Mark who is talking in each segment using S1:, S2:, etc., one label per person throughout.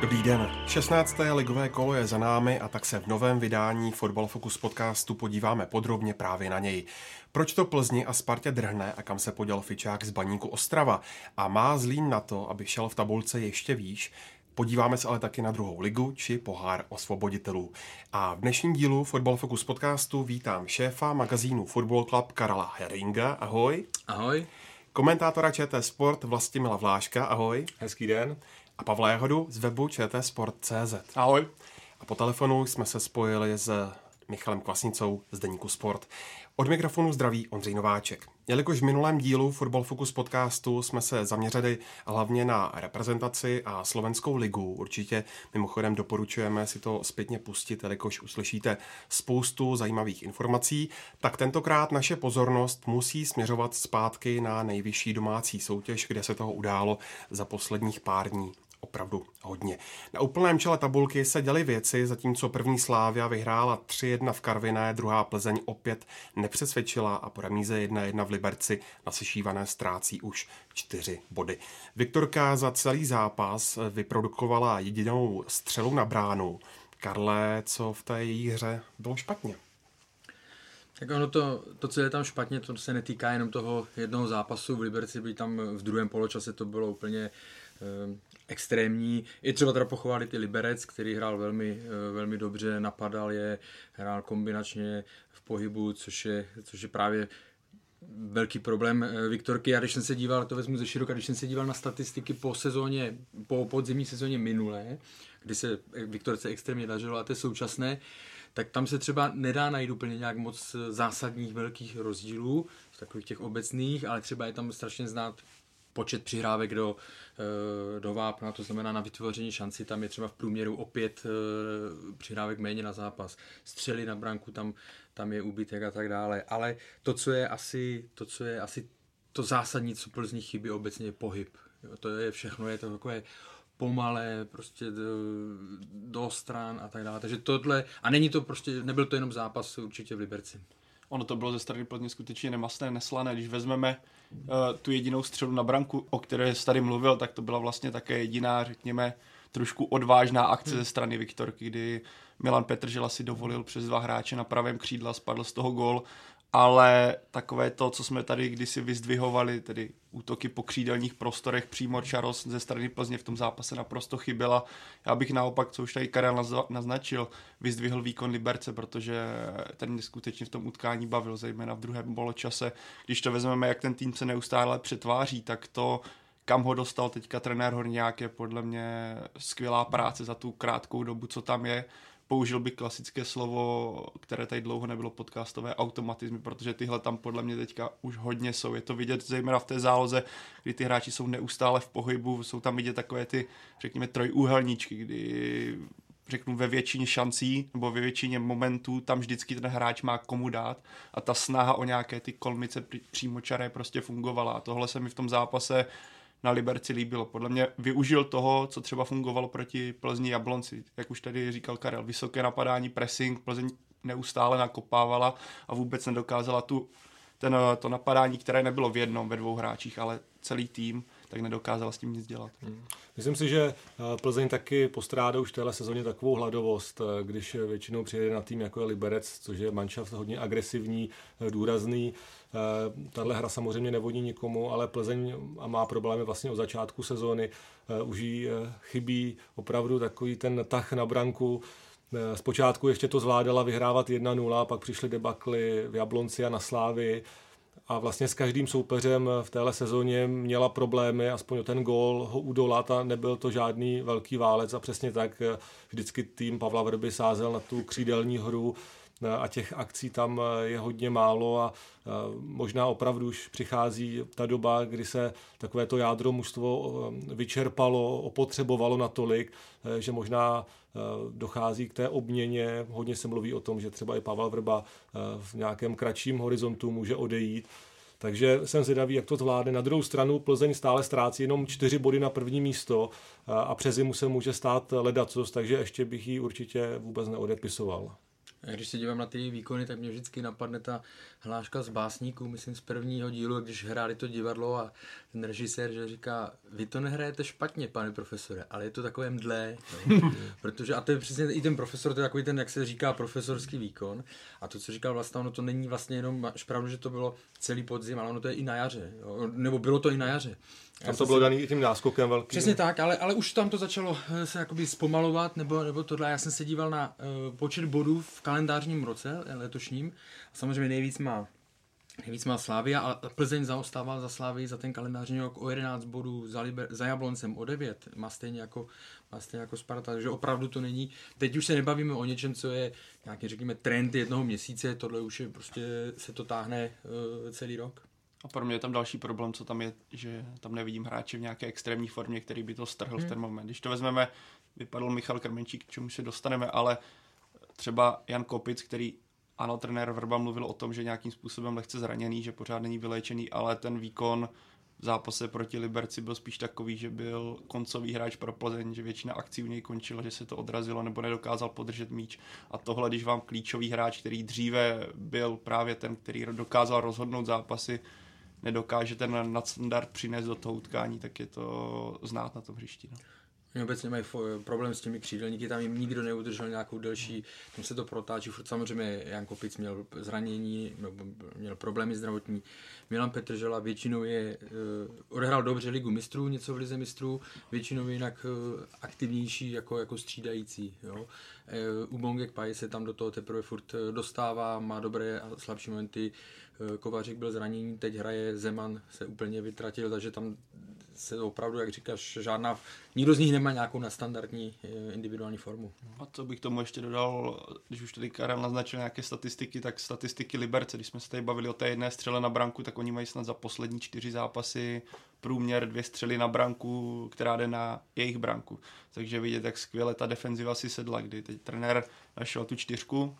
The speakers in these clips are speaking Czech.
S1: Dobrý den. 16. ligové kolo je za námi a tak se v novém vydání Fotbal Focus podcastu podíváme podrobně právě na něj. Proč to Plzni a Spartě drhne a kam se poděl fičák z baníku Ostrava a má Zlín na to, aby šel v tabulce ještě výš, Podíváme se ale taky na druhou ligu či pohár osvoboditelů. A v dnešním dílu Football Focus podcastu vítám šéfa magazínu Football Club Karla Heringa. Ahoj.
S2: Ahoj.
S1: Komentátora ČT Sport Vlastimila Vláška. Ahoj.
S3: Hezký den.
S1: A Pavla Jahodu z webu čtsport.cz.
S3: Ahoj.
S1: A po telefonu jsme se spojili s Michalem Kvasnicou z Deníku Sport. Od mikrofonu zdraví Ondřej Nováček. Jelikož v minulém dílu Football Focus podcastu jsme se zaměřili hlavně na reprezentaci a slovenskou ligu, určitě mimochodem doporučujeme si to zpětně pustit, jelikož uslyšíte spoustu zajímavých informací, tak tentokrát naše pozornost musí směřovat zpátky na nejvyšší domácí soutěž, kde se toho událo za posledních pár dní opravdu hodně. Na úplném čele tabulky se děly věci, zatímco první Slávia vyhrála 3-1 v Karviné, druhá Plzeň opět nepřesvědčila a po remíze 1-1 v Liberci na sešívané ztrácí už 4 body. Viktorka za celý zápas vyprodukovala jedinou střelu na bránu. Karle, co v té její hře bylo špatně?
S2: Tak ono to, to, co je tam špatně, to se netýká jenom toho jednoho zápasu v Liberci, by tam v druhém poločase to bylo úplně eh, extrémní. I třeba teda pochválit i Liberec, který hrál velmi, eh, velmi dobře, napadal je, hrál kombinačně v pohybu, což je, což je právě velký problém eh, Viktorky. A když jsem se díval, to vezmu ze široka, když jsem se díval na statistiky po sezóně, po podzimní sezóně minulé, kdy se Viktorce extrémně dařilo a té současné, tak tam se třeba nedá najít úplně nějak moc zásadních velkých rozdílů, takových těch obecných, ale třeba je tam strašně znát počet přihrávek do, eh, do vápna, to znamená na vytvoření šanci, tam je třeba v průměru opět eh, přihrávek méně na zápas. Střely na branku, tam, tam je úbytek a tak dále. Ale to, co je asi to, co je asi to zásadní, co Plzni chybí obecně, je pohyb. Jo, to je všechno, je to takové pomalé, prostě do, do stran a tak dále. Takže tohle, a není to prostě, nebyl to jenom zápas určitě v Liberci.
S4: Ono to bylo ze strany Plzně skutečně nemastné, neslané. Když vezmeme uh, tu jedinou střelu na branku, o které jsi tady mluvil, tak to byla vlastně také jediná, řekněme, trošku odvážná akce hmm. ze strany Viktorky, kdy Milan Petržela si dovolil přes dva hráče na pravém křídle, spadl z toho gol ale takové to, co jsme tady kdysi vyzdvihovali, tedy útoky po křídelních prostorech, přímo Čaros ze strany Plzně v tom zápase naprosto chyběla. Já bych naopak, co už tady Karel naznačil, vyzdvihl výkon Liberce, protože ten mě skutečně v tom utkání bavil, zejména v druhém poločase. Když to vezmeme, jak ten tým se neustále přetváří, tak to kam ho dostal teďka trenér Horňák je podle mě skvělá práce za tu krátkou dobu, co tam je použil bych klasické slovo, které tady dlouho nebylo podcastové, automatizmy, protože tyhle tam podle mě teďka už hodně jsou. Je to vidět zejména v té záloze, kdy ty hráči jsou neustále v pohybu, jsou tam vidět takové ty, řekněme, trojúhelníčky, kdy řeknu, ve většině šancí nebo ve většině momentů tam vždycky ten hráč má komu dát a ta snaha o nějaké ty kolmice přímočaré prostě fungovala a tohle se mi v tom zápase na Liberci líbilo. Podle mě využil toho, co třeba fungovalo proti Plzni Jablonci. Jak už tady říkal Karel, vysoké napadání, pressing, Plzeň neustále nakopávala a vůbec nedokázala tu, ten, to napadání, které nebylo v jednom, ve dvou hráčích, ale celý tým tak nedokázal s tím nic dělat. Hmm.
S3: Myslím si, že eh, Plzeň taky postrádá už v téhle sezóně takovou hladovost, eh, když většinou přijede na tým jako je Liberec, což je manšaft hodně agresivní, eh, důrazný. Tahle hra samozřejmě nevodí nikomu, ale Plzeň má problémy vlastně od začátku sezóny. Už jí chybí opravdu takový ten tah na branku, Zpočátku ještě to zvládala vyhrávat 1-0, pak přišly debakly v Jablonci a na Slávy. A vlastně s každým soupeřem v téhle sezóně měla problémy, aspoň o ten gól ho udolat a nebyl to žádný velký válec a přesně tak vždycky tým Pavla Vrby sázel na tu křídelní hru a těch akcí tam je hodně málo a možná opravdu už přichází ta doba, kdy se takové to jádro mužstvo vyčerpalo, opotřebovalo natolik, že možná dochází k té obměně. Hodně se mluví o tom, že třeba i Pavel Vrba v nějakém kratším horizontu může odejít. Takže jsem zvědavý, jak to zvládne. Na druhou stranu Plzeň stále ztrácí jenom čtyři body na první místo a přes zimu se může stát ledacos, takže ještě bych ji určitě vůbec neodepisoval.
S2: Když se dívám na ty výkony, tak mě vždycky napadne ta hláška z básníků, myslím z prvního dílu, když hráli to divadlo a ten režisér, že říká, vy to nehrajete špatně, pane profesore, ale je to takové mdlé, protože a to je přesně i ten profesor, to je takový ten, jak se říká, profesorský výkon a to, co říkal vlastně, ono to není vlastně jenom, máš pravdu, že to bylo celý podzim, ale ono to je i na jaře, jo? nebo bylo to i na jaře.
S3: Tam to bylo si... daný tím náskokem velkým.
S2: Přesně tak, ale, ale už tam to začalo eh, se jakoby zpomalovat, nebo, nebo tohle. Já jsem se díval na uh, počet bodů v kalendářním roce letošním. Samozřejmě nejvíc má Nejvíc má Slávia, ale Plzeň zaostával za Slávii za ten kalendářní rok o 11 bodů, za, Liber, za Jabloncem o 9, má stejně, jako, má stejně jako Sparta, takže opravdu to není. Teď už se nebavíme o něčem, co je nějaký, řekněme, trend jednoho měsíce, tohle už je prostě, se to táhne uh, celý rok.
S4: A pro mě je tam další problém, co tam je, že tam nevidím hráče v nějaké extrémní formě, který by to strhl hmm. v ten moment. Když to vezmeme, vypadl Michal Krmenčík, k čemu se dostaneme, ale třeba Jan Kopic, který ano, trenér Vrba mluvil o tom, že nějakým způsobem lehce zraněný, že pořád není vyléčený, ale ten výkon v zápase proti Liberci byl spíš takový, že byl koncový hráč pro Plzeň, že většina akcí u něj končila, že se to odrazilo nebo nedokázal podržet míč. A tohle, když vám klíčový hráč, který dříve byl právě ten, který dokázal rozhodnout zápasy, nedokáže ten nadstandard přinést do toho utkání, tak je to znát na tom hřišti. No.
S2: Oni obecně mají problém s těmi křídelníky, tam jim nikdo neudržel nějakou delší, tam se to protáčí, furt samozřejmě Jan Kopic měl zranění, měl problémy zdravotní, Milan Petržela většinou je, uh, odehrál dobře ligu mistrů, něco v lize mistrů, většinou je jinak uh, aktivnější jako, jako střídající. Jo. Uh, Ubongek Pai se tam do toho teprve furt dostává, má dobré a slabší momenty, Kovařík byl zraněný, teď hraje, Zeman se úplně vytratil, takže tam se opravdu, jak říkáš, žádná, nikdo z nich nemá nějakou nestandardní eh, individuální formu.
S4: A co bych tomu ještě dodal, když už tady Karel naznačil nějaké statistiky, tak statistiky Liberce, když jsme se tady bavili o té jedné střele na branku, tak oni mají snad za poslední čtyři zápasy průměr dvě střely na branku, která jde na jejich branku. Takže vidět, jak skvěle ta defenziva si sedla, kdy teď trenér našel tu čtyřku,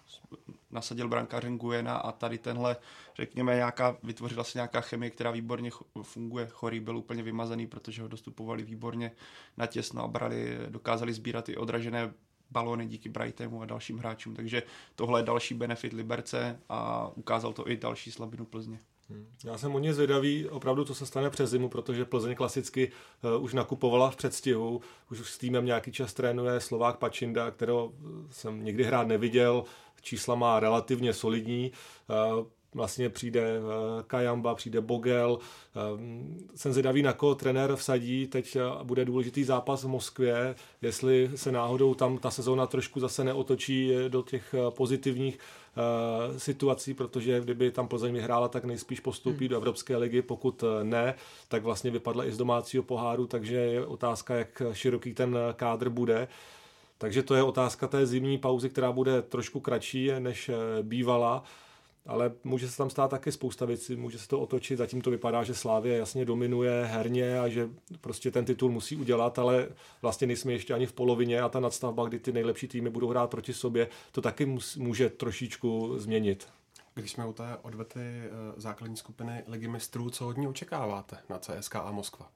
S4: nasadil brankářem Gujena a tady tenhle, řekněme, nějaká, vytvořila se nějaká chemie, která výborně funguje. Chorý byl úplně vymazaný, protože ho dostupovali výborně na těsno a brali, dokázali sbírat i odražené balony díky Brightemu a dalším hráčům. Takže tohle je další benefit Liberce a ukázal to i další slabinu Plzně.
S3: Hmm. Já jsem hodně zvědavý opravdu, co se stane přes zimu, protože Plzeň klasicky uh, už nakupovala v předstihu, už s týmem nějaký čas trénuje Slovák Pačinda, kterého jsem nikdy hrát neviděl, čísla má relativně solidní. Uh, vlastně přijde Kajamba, přijde Bogel. Jsem zvědavý, na koho trenér vsadí. Teď bude důležitý zápas v Moskvě, jestli se náhodou tam ta sezóna trošku zase neotočí do těch pozitivních uh, situací, protože kdyby tam Plzeň vyhrála, tak nejspíš postoupí hmm. do Evropské ligy, pokud eh, ne, tak vlastně vypadla i z domácího poháru, takže je otázka, jak široký ten kádr bude. Takže to je otázka té zimní pauzy, která bude trošku kratší, než eh, bývala ale může se tam stát také spousta věcí, může se to otočit, zatím to vypadá, že Slávě jasně dominuje herně a že prostě ten titul musí udělat, ale vlastně nejsme ještě ani v polovině a ta nadstavba, kdy ty nejlepší týmy budou hrát proti sobě, to taky může trošičku změnit.
S1: Když jsme u té odvety eh, základní skupiny Ligy mistrů, co od ní očekáváte na CSK a Moskva?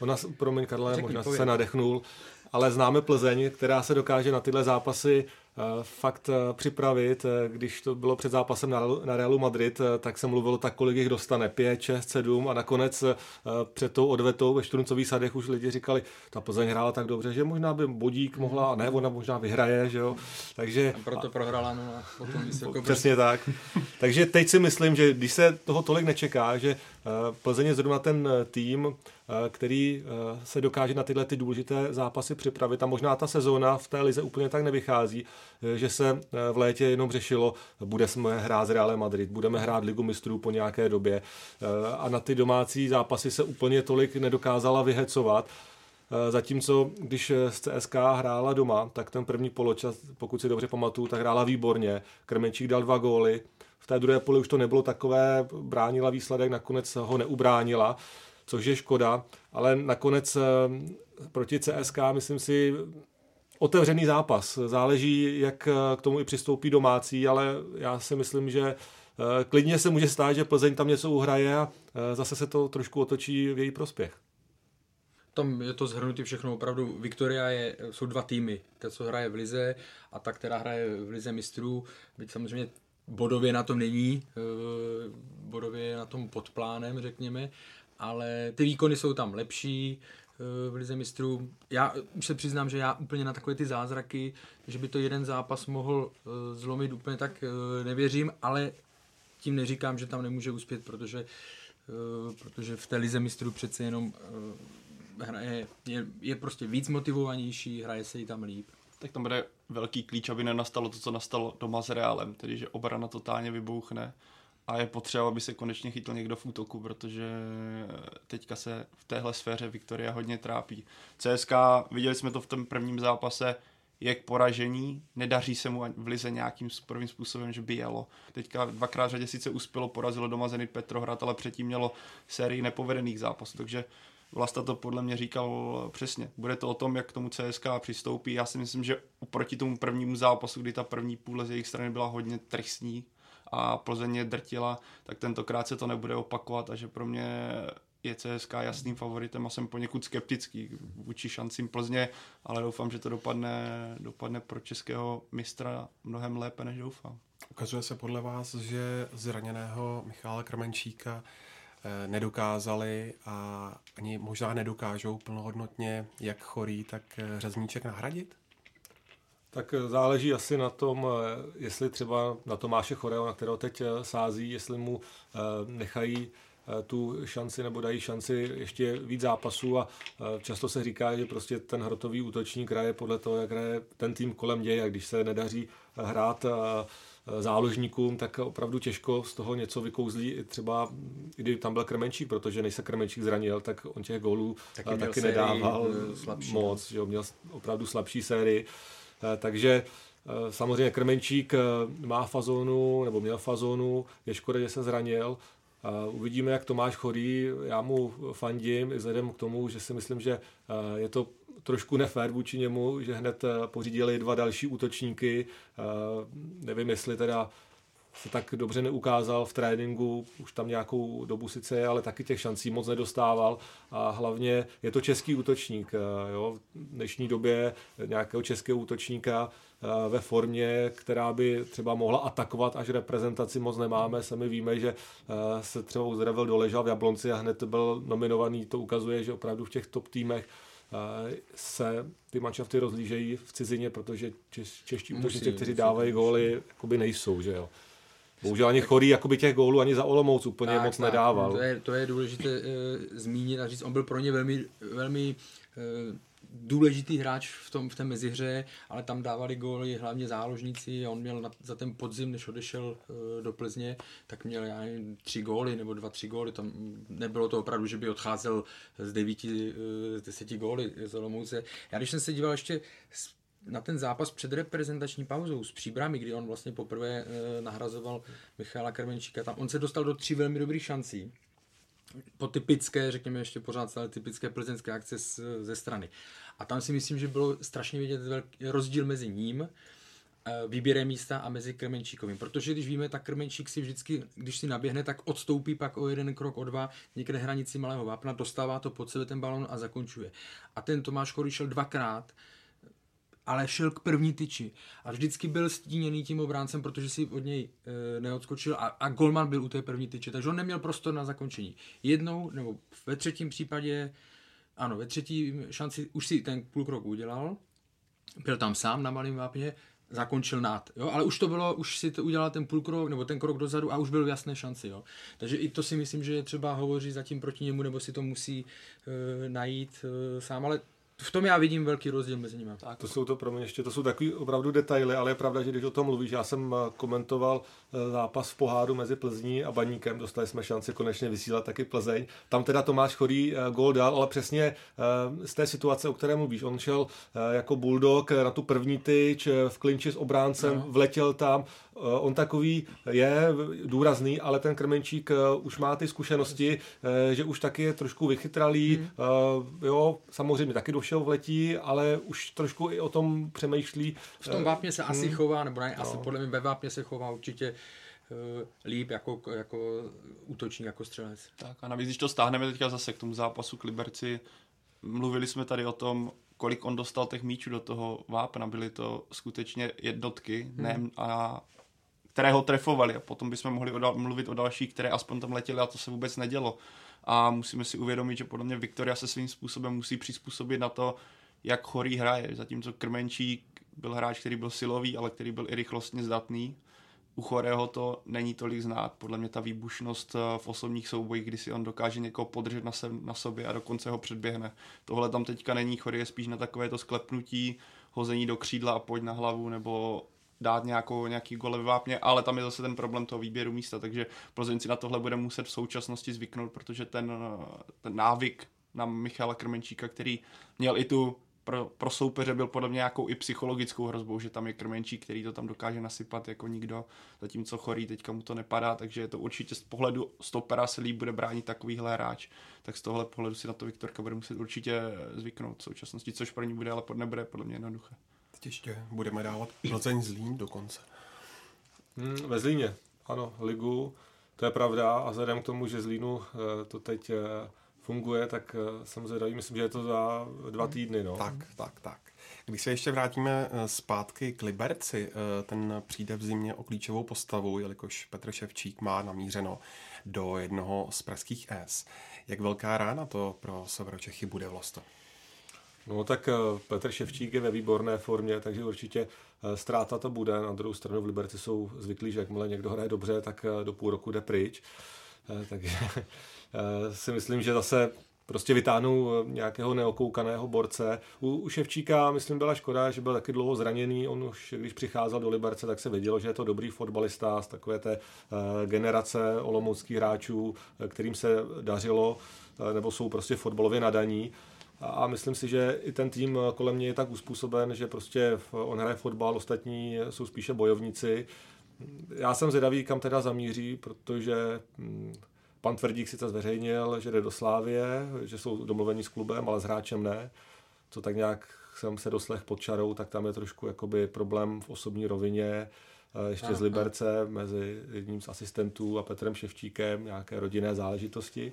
S3: Ona, promiň Karle, Řekni, možná pověd. se nadechnul, ale známe Plzeň, která se dokáže na tyhle zápasy fakt eh, připravit. Eh, když to bylo před zápasem na Realu Madrid, tak se mluvilo tak, kolik jich dostane. 5, 6, 7 a nakonec před tou odvetou ve Šturuncových sadech už lidi říkali, ta Plzeň hrála tak dobře, že možná by Bodík mohla, ne, ona možná vyhraje, že jo. Takže,
S2: a proto prohrála no a potom
S3: Přesně tak. Takže teď si myslím, že když se toho tolik nečeká, že Plzeň je zrovna ten tým, který se dokáže na tyhle ty důležité zápasy připravit a možná ta sezóna v té lize úplně tak nevychází, Eh, že se eh, v létě jenom řešilo, budeme hrát s Real Madrid, budeme hrát Ligu mistrů po nějaké době eh, a na ty domácí zápasy se úplně tolik nedokázala vyhecovat. Zatímco, když z CSK hrála doma, tak ten první poločas, pokud si dobře pamatuju, tak hrála výborně. Krmenčík dal dva góly. V té druhé poli už to nebylo takové, bránila výsledek, nakonec ho neubránila, což je škoda, ale nakonec proti CSK, myslím si, otevřený zápas. Záleží, jak k tomu i přistoupí domácí, ale já si myslím, že eh, klidně se může stát, že Plzeň tam něco uhraje a eh, zase se to trošku otočí v její prospěch.
S2: Tam je to zhrnutý všechno opravdu. Viktoria je, jsou dva týmy. Ta, co hraje v Lize a ta, která hraje v Lize mistrů. Byť samozřejmě bodově na tom není, eh, bodově na tom pod plánem, řekněme, ale ty výkony jsou tam lepší, v Lize mistrů. Já už se přiznám, že já úplně na takové ty zázraky, že by to jeden zápas mohl eh, zlomit úplně tak eh, nevěřím, ale tím neříkám, že tam nemůže uspět, protože, eh, protože v té Lize mistrů přece jenom hraje, je, je prostě víc motivovanější, hraje se jí tam líp.
S4: Tak tam bude velký klíč, aby nenastalo to, co nastalo doma s Realem, tedy že obrana totálně vybouchne a je potřeba, aby se konečně chytl někdo v útoku, protože teďka se v téhle sféře Viktoria hodně trápí. CSK, viděli jsme to v tom prvním zápase, je k poražení, nedaří se mu v lize nějakým prvním způsobem, že by jelo. Teďka dvakrát řadě sice uspělo, porazilo doma Zenit Petrohrad, ale předtím mělo sérii nepovedených zápasů, takže Vlasta to podle mě říkal přesně. Bude to o tom, jak k tomu CSK přistoupí. Já si myslím, že oproti tomu prvnímu zápasu, kdy ta první půle z jejich strany byla hodně tristní, a Plzeň je drtila, tak tentokrát se to nebude opakovat a že pro mě je CSK jasným favoritem a jsem poněkud skeptický vůči šancím Plzně, ale doufám, že to dopadne, dopadne pro českého mistra mnohem lépe, než doufám.
S1: Ukazuje se podle vás, že zraněného Michála Krmenčíka nedokázali a ani možná nedokážou plnohodnotně jak chorý, tak eh, řezníček nahradit?
S3: Tak eh, záleží asi na tom, eh, jestli třeba na Tomáše Choreo, na kterého teď eh, sází, jestli mu nechají tu šanci nebo dají šanci ještě víc zápasů a často se říká, že prostě ten hrotový útočník hraje podle toho, jak hraje ten tým kolem něj a když se nedaří hrát záložníkům, tak opravdu těžko z toho něco vykouzlí. Třeba, kdy tam byl Krmenčík, protože než se Krmenčík zranil, tak on těch gólů taky, taky nedával slabší, moc, že měl opravdu slabší sérii. Eh, takže eh, samozřejmě Krmenčík eh, má fazonu, nebo měl fazonu, je škoda, že se zranil. Uvidíme, jak Tomáš Chorý, já mu fandím, i vzhledem k tomu, že si myslím, že je to trošku nefér vůči němu, že hned pořídili dva další útočníky. Nevím, jestli teda se tak dobře neukázal v tréninku, už tam nějakou dobu sice je, ale taky těch šancí moc nedostával a hlavně je to český útočník. Eh, jo? V dnešní době nějakého českého útočníka eh, ve formě, která by třeba mohla atakovat až reprezentaci moc nemáme. Sami víme, že eh, se třeba uzdravil doležal v Jablonci a hned byl nominovaný. To ukazuje, že opravdu v těch top týmech se ty manšafty rozlížejí v cizině, protože čeští útočníci, kteří dávají góly, jakoby nejsou, že jo. Bohužel ani chorý jakoby těch gólů ani za Olomouc úplně tak, moc tak, nedával.
S2: To je, to je důležité e, zmínit a říct, on byl pro ně velmi, velmi e, důležitý hráč v, tom, v té mezihře, ale tam dávali góly hlavně záložníci. A on měl na, za ten podzim, než odešel e, do Plzně, tak měl já nevím, tři góly nebo dva, tři góly, tam nebylo to opravdu, že by odcházel z devíti, e, deseti góly z Olomouce. Já když jsem se díval ještě na ten zápas před reprezentační pauzou s příbrami, kdy on vlastně poprvé e, nahrazoval Michala Krmenčíka, tam on se dostal do tří velmi dobrých šancí po typické, řekněme ještě pořád stále typické plzeňské akce z, ze strany. A tam si myslím, že bylo strašně vidět velký rozdíl mezi ním, e, výběrem místa a mezi Krmenčíkovým. Protože když víme, tak Krmenčík si vždycky, když si naběhne, tak odstoupí pak o jeden krok, o dva, někde hranici malého vápna, dostává to pod sebe ten balon a zakončuje. A ten Tomáš Chory šel dvakrát, ale šel k první tyči. A vždycky byl stíněný tím obráncem, protože si od něj e, neodskočil a, a Golman byl u té první tyče, takže on neměl prostor na zakončení. Jednou, nebo ve třetím případě, ano, ve třetí šanci už si ten půlkrok udělal, byl tam sám na malém vápně, zakončil nad, jo, ale už to bylo, už si to udělal ten půlkrok nebo ten krok dozadu a už byl v jasné šanci, jo. Takže i to si myslím, že třeba hovoří zatím proti němu, nebo si to musí e, najít e, sám, ale v tom já vidím velký rozdíl mezi nimi.
S3: Tak. To jsou to pro mě ještě, to jsou takový opravdu detaily, ale je pravda, že když o tom mluvíš, já jsem eh, komentoval zápas v pohádu mezi Plzní a Baníkem, dostali jsme šanci konečně vysílat taky Plzeň. Tam teda Tomáš Chorý eh, gol dal, ale přesně z té situace, o které mluvíš, on šel jako bulldog na tu první tyč, v klinči s obráncem, no. vletěl tam, on takový je důrazný, ale ten Krmenčík už má ty zkušenosti, že už taky je trošku vychytralý, hmm. jo, samozřejmě taky došel v letí, ale už trošku i o tom přemýšlí.
S2: V tom vápně se asi hmm. chová, nebo ne, no. asi podle mě ve vápně se chová určitě líp jako, jako útočník, jako střelec.
S4: Tak a navíc, když to stáhneme teďka zase k tomu zápasu k Liberci, mluvili jsme tady o tom, kolik on dostal těch míčů do toho vápna, byly to skutečně jednotky, hmm. ne, a které ho trefovali a potom bychom mohli o dal- mluvit o dalších, které aspoň tam letěly a to se vůbec nedělo a musíme si uvědomit, že podle mě Viktoria se svým způsobem musí přizpůsobit na to, jak chorý hraje, zatímco Krmenčík byl hráč, který byl silový, ale který byl i rychlostně zdatný. U Chorého to není tolik znát. Podle mě ta výbušnost eh, v osobních soubojích, kdy si on dokáže někoho podržet na, se, na sobě a dokonce ho předběhne. Tohle tam teďka není. Chorý je spíš na takové to sklepnutí, hození do křídla a pojď na hlavu, nebo dát nějakou, nějaký gole vápně, ale tam je zase ten problém toho výběru místa, takže Plzeň si na tohle bude muset v současnosti zvyknout, protože ten, ten návyk na Michala Krmenčíka, který měl i tu pro, pro soupeře byl podle mě nějakou i psychologickou hrozbou, že tam je Krmenčík, který to tam dokáže nasypat jako nikdo, zatímco Chorý teďka mu to nepadá, takže je to určitě z pohledu stopera se líp bude bránit takovýhle hráč, tak z tohle pohledu si na to Viktorka bude muset určitě zvyknout v současnosti, což pro ní bude, ale nebude podle mě jednoduché.
S1: Teď ještě budeme dávat Plzeň Zlín dokonce.
S3: Hmm, ve Zlíně, ano, ligu, to je pravda a vzhledem k tomu, že Zlínu eh, to teď eh, funguje, tak eh, jsem zvědavý, myslím, že je to za dva týdny. No.
S1: Tak, tak, tak. Když se ještě vrátíme zpátky k Liberci, ten přijde v zimě o klíčovou postavu, jelikož Petr Ševčík má namířeno do jednoho z pražských S. Jak velká rána to pro Severočechy bude vlasto?
S3: No tak eh, Petr Ševčík je ve výborné formě, takže určitě eh, ztráta to bude. Na druhou stranu v Liberci jsou zvyklí, že jakmile někdo hraje dobře, tak eh, do půl roku jde pryč. Takže si myslím, že zase prostě vytáhnou nějakého neokoukaného borce. U, u Ševčíka, myslím, byla škoda, že byl taky dlouho zraněný. On už, když přicházel do Liberce, tak se vědělo, že je to dobrý fotbalista z takové té uh, generace olomouckých hráčů, kterým se dařilo, nebo jsou prostě fotbalově nadaní. A myslím si, že i ten tým kolem něj je tak uspůsoben, že prostě on hraje fotbal, ostatní jsou spíše bojovníci. Já jsem zvědavý, kam teda zamíří, protože hm, pan Tvrdík sice zveřejnil, že jde do Slávie, že jsou domluvení s klubem, ale s hráčem ne. Co tak nějak jsem se doslech pod čarou, tak tam je trošku jakoby problém v osobní rovině, ještě z Liberce mezi jedním z asistentů a Petrem Ševčíkem, nějaké rodinné záležitosti.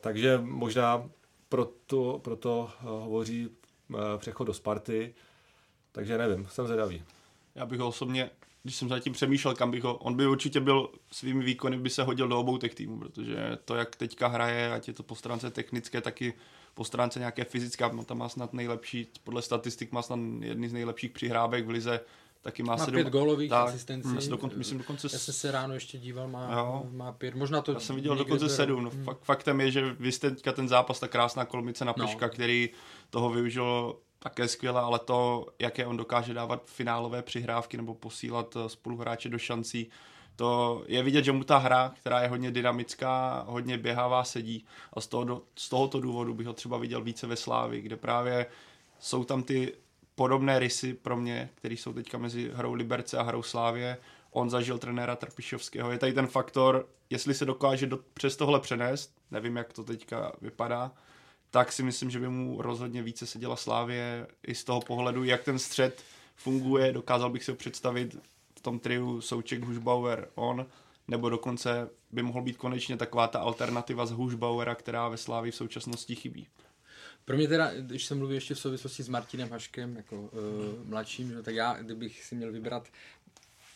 S3: Takže možná proto, proto eh, hovoří eh, přechod do Sparty, takže nevím, jsem zvědavý.
S4: Já bych ho osobně, když jsem zatím přemýšlel, kam bych ho, on by určitě byl svými výkony, by se hodil do obou těch týmů, protože to, jak teďka hraje, ať je to po stránce technické, taky po stránce nějaké fyzické, tam má snad nejlepší, podle statistik má snad jedny z nejlepších přihrávek v lize, taky má,
S2: má
S4: sedm,
S2: pět gólových tak, asistencí.
S4: Myslím, dokonce, myslím dokonce...
S2: Já jsem se ráno ještě díval, má, jo. má pět, možná to...
S4: Já jsem viděl dokonce sedm. No, hmm. fakt, faktem je, že vy jste teďka ten zápas, ta krásná kolmice na Peška, no. který toho využil také skvěle, ale to, jaké on dokáže dávat finálové přihrávky nebo posílat eh, spoluhráče do šancí, to je vidět, že mu ta hra, která je hodně dynamická, hodně běhavá, sedí. A z, toho, z tohoto důvodu bych ho třeba viděl více ve Slávi, kde právě jsou tam ty podobné rysy pro mě, které jsou teďka mezi hrou Liberce a hrou Slávě. On zažil trenéra Trpišovského. Je tady ten faktor, jestli se dokáže do, přes tohle přenést, nevím, jak to teďka vypadá, tak si myslím, že by mu rozhodně více seděla Slávě i z toho pohledu, jak ten střed funguje. Dokázal bych si ho představit v tom triu Souček, Hušbauer, on, nebo dokonce by mohl být konečně taková ta alternativa z Hušbauera, která ve Slávii v současnosti chybí.
S2: Pro mě teda, když jsem mluvil ještě v souvislosti s Martinem Haškem, jako uh, mladším, že, tak já, kdybych si měl vybrat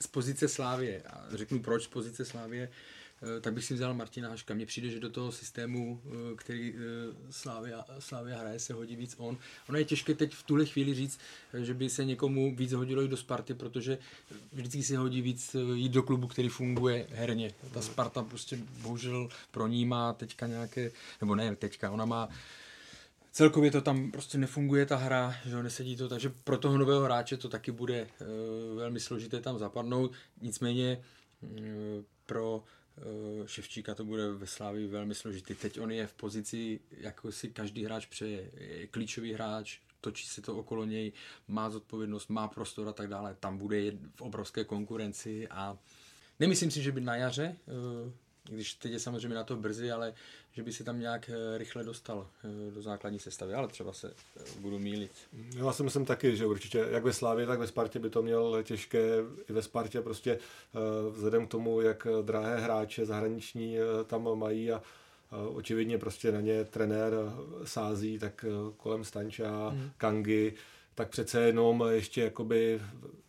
S2: z pozice Slávě, a řeknu proč z pozice Slávě, uh, tak bych si vzal Martina Haška. Mně přijde, že do toho systému, uh, který uh, Slávia, Slávia hraje, se hodí víc on. Ono je těžké teď v tuhle chvíli říct, že by se někomu víc hodilo i do Sparty, protože vždycky se hodí víc jít do klubu, který funguje herně. Ta Sparta prostě bohužel pro ní má teďka nějaké, nebo ne teďka, ona má celkově to tam prostě nefunguje ta hra, že jo, nesedí to, takže pro toho nového hráče to taky bude uh, velmi složité tam zapadnout, nicméně uh, pro Ševčíka to bude ve Slávii velmi složitý. Teď on je v pozici, jako si každý hráč přeje, je klíčový hráč, točí se to okolo něj, má zodpovědnost, má prostor a tak dále, tam bude v obrovské konkurenci a nemyslím si, že by na jaře když teď je samozřejmě na to brzy, ale že by si tam nějak eh, rychle dostal eh, do základní sestavy, ale třeba se eh, budu mílit.
S3: Já si myslím taky, že určitě jak ve Slávě, tak ve Spartě by to měl těžké. I ve Spartě prostě vzhledem k tomu, jak drahé hráče zahraniční tam mají a očividně prostě na ně trenér sází, tak kolem Stanča, hmm. Kangy, tak přece jenom ještě jakoby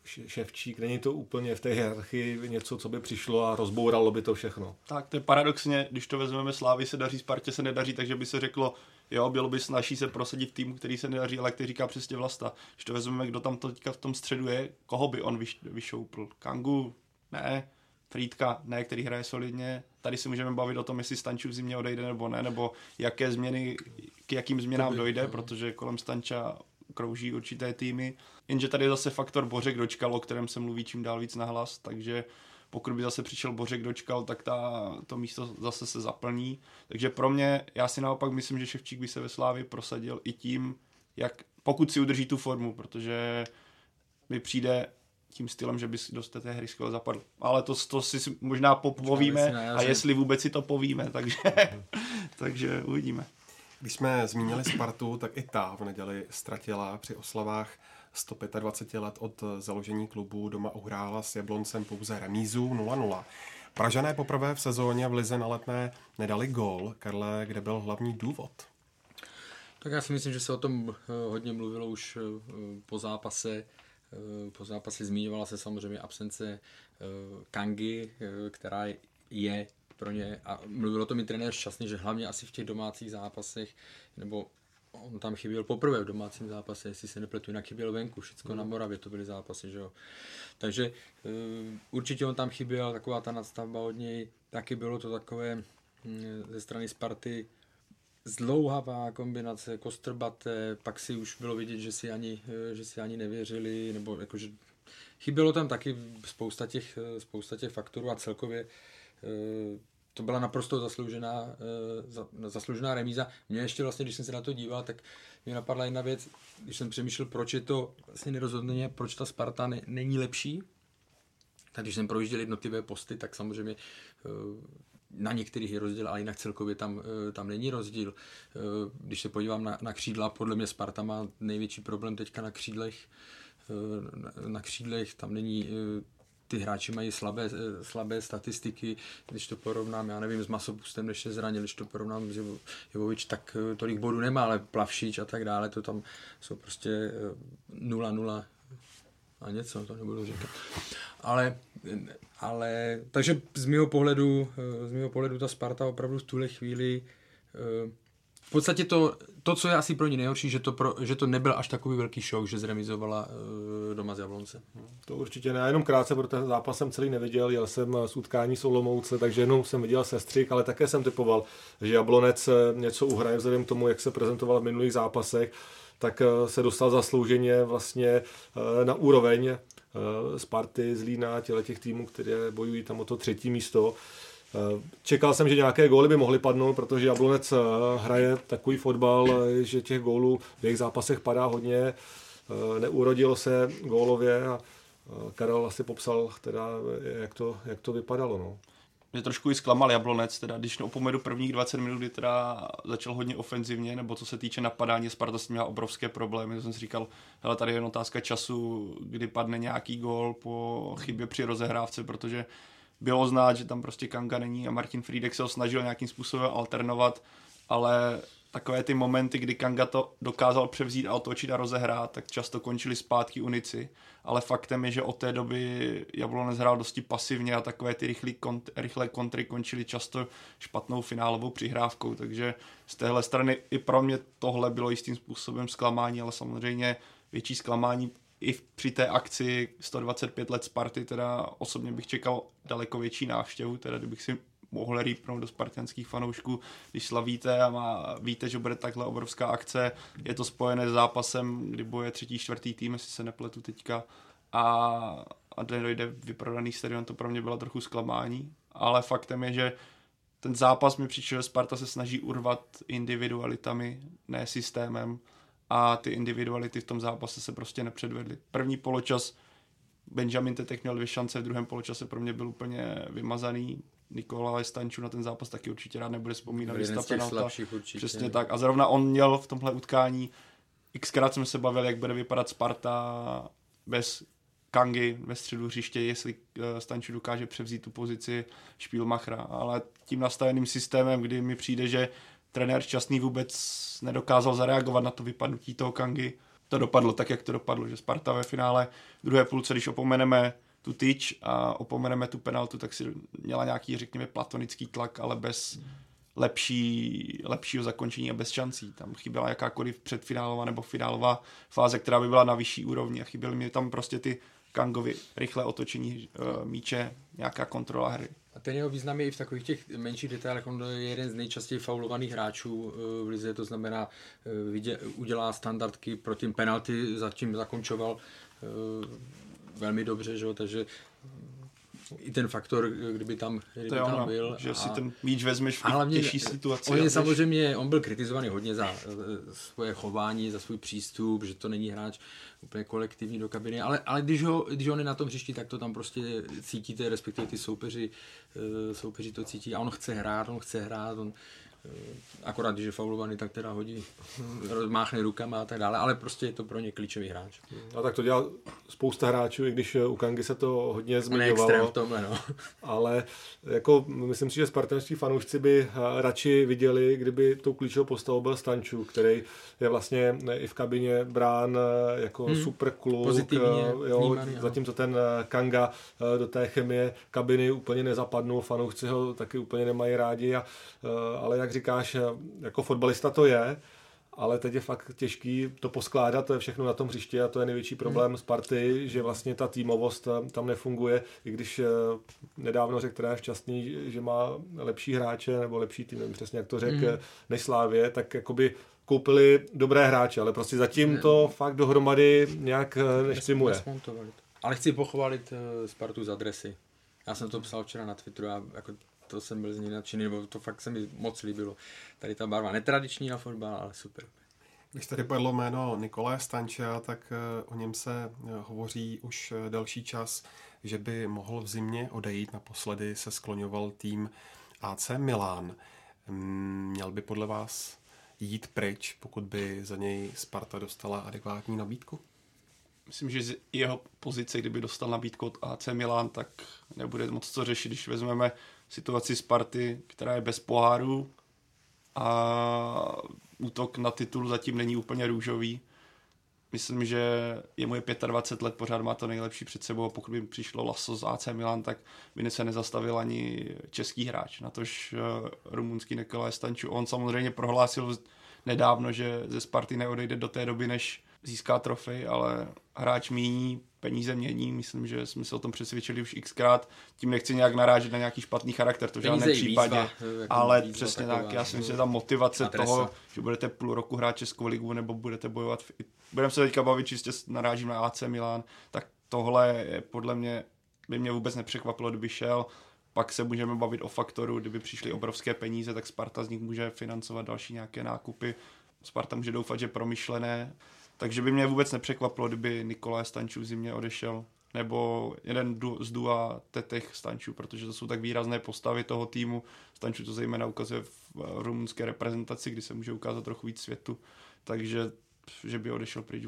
S3: ševčík, není to úplně v té hierarchii něco, co by přišlo a rozbouralo by to všechno.
S4: Tak to je paradoxně, když to vezmeme Slávy se daří, Spartě se nedaří, takže by se řeklo, jo, bylo by snaží se prosadit v týmu, který se nedaří, ale který říká přesně Vlasta. Když to vezmeme, kdo tam teďka v tom středu je, koho by on vyš, vyšoupl? Kangu? Ne. Frýdka? Ne, který hraje solidně. Tady si můžeme bavit o tom, jestli Stanču v zimě odejde nebo ne, nebo jaké změny, k jakým změnám dojde, protože kolem Stanča krouží určité týmy. Jenže tady je zase faktor Bořek dočkal, o kterém se mluví čím dál víc nahlas, takže pokud by zase přišel Bořek dočkal, tak ta, to místo zase se zaplní. Takže pro mě, já si naopak myslím, že Ševčík by se ve Slávi prosadil i tím, jak, pokud si udrží tu formu, protože mi přijde tím stylem, že by si do té hry skvěle zapadl. Ale to, to si možná povíme a jestli vůbec si to povíme, takže, takže uvidíme.
S1: Když jsme zmínili Spartu, tak i ta v neděli ztratila při oslavách 125 let od založení klubu doma uhrála s Jabloncem pouze remízu 0-0. Pražané poprvé v sezóně v Lize na letné nedali gól. Karle, kde byl hlavní důvod?
S2: Tak já si myslím, že se o tom eh, hodně mluvilo už eh, po zápase. Eh, po zápase zmiňovala se samozřejmě absence Kangy, která je pro ně a mluvil o tom i trenér šťastný, že hlavně asi v těch domácích zápasech, nebo on tam chyběl poprvé v domácím zápase, jestli se nepletu, jinak chyběl venku, všechno mm. na Moravě, to byly zápasy, že jo. Takže uh, určitě on tam chyběl, taková ta nadstavba od něj, taky bylo to takové hm, ze strany Sparty zdlouhavá kombinace, kostrbaté, pak si už bylo vidět, že si ani, eh, že si ani nevěřili, nebo jakože chybělo tam taky spousta těch, eh, spousta těch faktorů a celkově to byla naprosto zasloužená, uh, zasloužená remíza. Mě ještě vlastně, když jsem se na to díval, tak mě napadla jedna věc, když jsem přemýšlel, proč je to vlastně nerozhodně, proč ta Sparta ne, není lepší. Tak když jsem projížděl jednotlivé posty, tak samozřejmě uh, na některých je rozdíl, ale jinak celkově tam, uh, tam není rozdíl. Když se podívám na, na křídla, podle mě Sparta má největší problém teďka na křídlech. Na křídlech tam není ty hráči mají slabé, eh, slabé statistiky, když to porovnám, já nevím, s Masopustem, než se zranil, když to porovnám s Jovovič, tak eh, tolik bodů nemá, ale Plavšič a tak dále, to tam jsou prostě 0-0 eh, a něco, to nebudu říkat. Ale, ale takže z mého pohledu, z mého pohledu ta Sparta opravdu v tuhle chvíli v podstatě to, to, co je asi pro ní nejhorší, že to, pro, že to nebyl až takový velký show, že zremizovala uh, doma z Jablonce.
S3: To určitě ne, jenom krátce, protože ten zápas jsem celý neviděl, jel jsem z utkání s Olomouce, takže jenom jsem viděl sestřik, ale také jsem typoval, že Jablonec eh, něco uhraje vzhledem k tomu, jak se prezentoval v minulých zápasech, tak eh, se dostal zaslouženě vlastně na úroveň Sparty, Zlína, těle těch týmů, které bojují tam o to třetí místo. Eh, čekal jsem, že nějaké góly by mohly padnout, protože Jablonec eh, hraje takový fotbal, eh, že těch gólů v jejich zápasech padá hodně. Neurodilo se gólově a Karel asi popsal, teda, jak, to, jak to vypadalo. No.
S4: Mě trošku i zklamal Jablonec, teda, když opomedu prvních 20 minut, kdy teda začal hodně ofenzivně, nebo co se týče napadání, Sparta s tím měla obrovské problémy, to jsem si říkal, hele, tady je jen otázka času, kdy padne nějaký gól po chybě při rozehrávce, protože bylo znát, že tam prostě Kanga není a Martin Friedek se ho snažil nějakým způsobem alternovat, ale takové ty momenty, kdy Kanga to dokázal převzít a otočit a rozehrát, tak často končili zpátky Unici, ale faktem je, že od té doby Jablonec hrál dosti pasivně a takové ty rychlé, kont- rychlé kontry končily často špatnou finálovou přihrávkou, takže z téhle strany i pro mě tohle bylo jistým způsobem zklamání, ale samozřejmě větší zklamání i při té akci 125 let Sparty, teda osobně bych čekal daleko větší návštěvu, teda kdybych si mohli rýpnout do spartanských fanoušků, když slavíte a má, víte, že bude takhle obrovská akce, je to spojené s zápasem, kdy boje třetí, čtvrtý tým, jestli se nepletu teďka, a, a dojde vyprodaný stadion, to pro mě bylo trochu zklamání, ale faktem je, že ten zápas mi přišel, že Sparta se snaží urvat individualitami, ne systémem a ty individuality v tom zápase se prostě nepředvedly. První poločas Benjamin Tetek měl dvě šance, v druhém poločase pro mě byl úplně vymazaný. Nikola Stanču na ten zápas taky určitě rád nebude vzpomínat.
S2: Jeden z těch slabších určitě.
S4: Přesně tak. A zrovna on měl v tomhle utkání, xkrát jsme se bavili, jak bude vypadat Sparta bez Kangy ve středu hřiště, jestli eh, Stanču dokáže převzít tu pozici Špílmachra, ale tím nastaveným systémem, kdy mi přijde, že trenér Šťastný vůbec nedokázal zareagovat na to vypadnutí toho Kangy, to dopadlo tak, jak to dopadlo, že Sparta ve finále druhé půlce, když opomeneme tu tyč a opomeneme tu penaltu, tak si měla nějaký, řekněme, platonický tlak, ale bez lepší, lepšího zakončení a bez šancí. Tam chyběla jakákoliv předfinálová nebo finálová fáze, která by byla na vyšší úrovni a chyběly mi tam prostě ty Kangovi rychlé otočení uh, míče, nějaká kontrola hry.
S2: A ten jeho význam je i v takových těch menších detailech. On je jeden z nejčastěji faulovaných hráčů eh, v lize, to znamená, eh, vidě, udělá standardky pro tím penalty, zatím zakončoval velmi dobře, že? takže i ten faktor, kdyby tam, kdyby
S4: to
S2: tam
S4: ono,
S2: byl.
S4: Že a, si ten míč vezmeš v hlavně, těžší situaci.
S2: On je samozřejmě, on byl kritizovaný hodně za svoje chování, za svůj přístup, že to není hráč úplně kolektivní do kabiny, ale, ale když, ho, když on je na tom hřišti, tak to tam prostě cítíte, respektive ty soupeři, eh, soupeři to cítí a on chce hrát, on chce hrát, on, akorát, když je faulovaný, tak teda hodí, rozmáchne rukama a tak dále, ale prostě je to pro ně klíčový hráč.
S3: A tak to dělá spousta hráčů, i když u Kangy se to hodně zmiňovalo.
S2: v tomhle, no.
S3: Ale jako myslím si, že spartanští fanoušci by eh, radši viděli, kdyby tou klíčovou postavou byl Stanču, který je vlastně i v kabině brán eh, jako hmm. super kluk.
S2: Pozitivně
S3: jo, vnímaný, zatímco ten Kanga do té chemie kabiny úplně nezapadnul, fanoušci ho taky úplně nemají rádi, a, ale jak říkáš, jako fotbalista to je, ale teď je fakt těžký to poskládat to je všechno na tom hřišti a to je největší problém hmm. Party, že vlastně ta týmovost tam nefunguje, i když eh, nedávno řekl trenér šťastný, že má lepší hráče nebo lepší tým, nevím přesně jak to řekl, hmm. než Slávě, tak jakoby koupili dobré hráče, ale prostě zatím to fakt dohromady nějak eh, neštrimuje.
S2: Ale chci pochválit eh, Spartu z adresy. Já jsem to psal včera na Twitteru a jako to jsem byl z ní nadšený, nebo to fakt se mi moc líbilo. Tady ta barva netradiční na fotbal, ale super.
S1: Když tady padlo jméno Nikolé Stanča, tak eh, o něm se eh, hovoří už eh, delší čas, že by mohl v zimě odejít. Naposledy se skloňoval tým AC Milán. Mm, měl by podle vás jít pryč, pokud by za něj Sparta dostala adekvátní nabídku?
S4: Myslím, že z jeho pozice, kdyby dostal nabídku od AC Milan, tak nebude moc co řešit, když vezmeme situaci Sparty, která je bez poháru a útok na titul zatím není úplně růžový. Myslím, že je mu je 25 let, pořád má to nejlepší před sebou pokud by přišlo Lasso z AC Milan, tak by se nezastavil ani český hráč, natož uh, rumunský Nikolaj Stanču. On samozřejmě prohlásil nedávno, že ze Sparty neodejde do té doby, než získá trofej, ale hráč míní, peníze mění, myslím, že jsme se o tom přesvědčili už xkrát, tím nechci nějak narážet na nějaký špatný charakter, to v žádném případě, výzva, ale výzva přesně taková, tak, já si myslím, že ta motivace adresa. toho, že budete půl roku hrát Českou ligu nebo budete bojovat, v... budeme se teďka bavit čistě narážím na AC Milan, tak tohle je podle mě, by mě vůbec nepřekvapilo, kdyby šel, pak se můžeme bavit o faktoru, kdyby přišly obrovské peníze, tak Sparta z nich může financovat další nějaké nákupy. Sparta může doufat, že promyšlené. Takže by mě vůbec nepřekvapilo, kdyby Nikolaj Stančů v zimě odešel. Nebo jeden z dua Tetech Stančů, protože to jsou tak výrazné postavy toho týmu. Stančů to zejména ukazuje v rumunské reprezentaci, kdy se může ukázat trochu víc světu. Takže že by odešel pryč.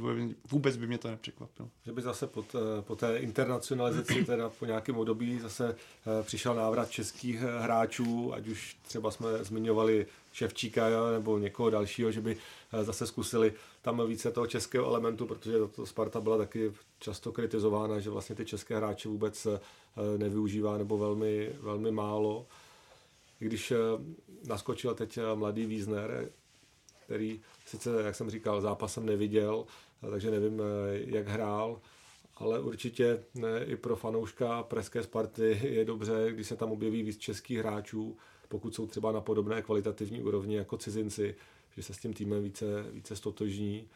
S4: Vůbec by mě to nepřekvapilo.
S3: Že by zase po té, po té internacionalizaci, teda po nějakém období, zase eh, přišel návrat českých eh, hráčů, ať už třeba jsme zmiňovali Ševčíka nebo někoho dalšího, že by eh, zase zkusili tam více toho českého elementu, protože to Sparta byla taky často kritizována, že vlastně ty české hráče vůbec nevyužívá nebo velmi, velmi málo. Když naskočil teď mladý Wiesner, který sice, jak jsem říkal, zápasem neviděl, takže nevím, jak hrál, ale určitě i pro fanouška Pražské Sparty je dobře, když se tam objeví víc českých hráčů, pokud jsou třeba na podobné kvalitativní úrovni jako cizinci, že se s tím týmem více, více stotožní.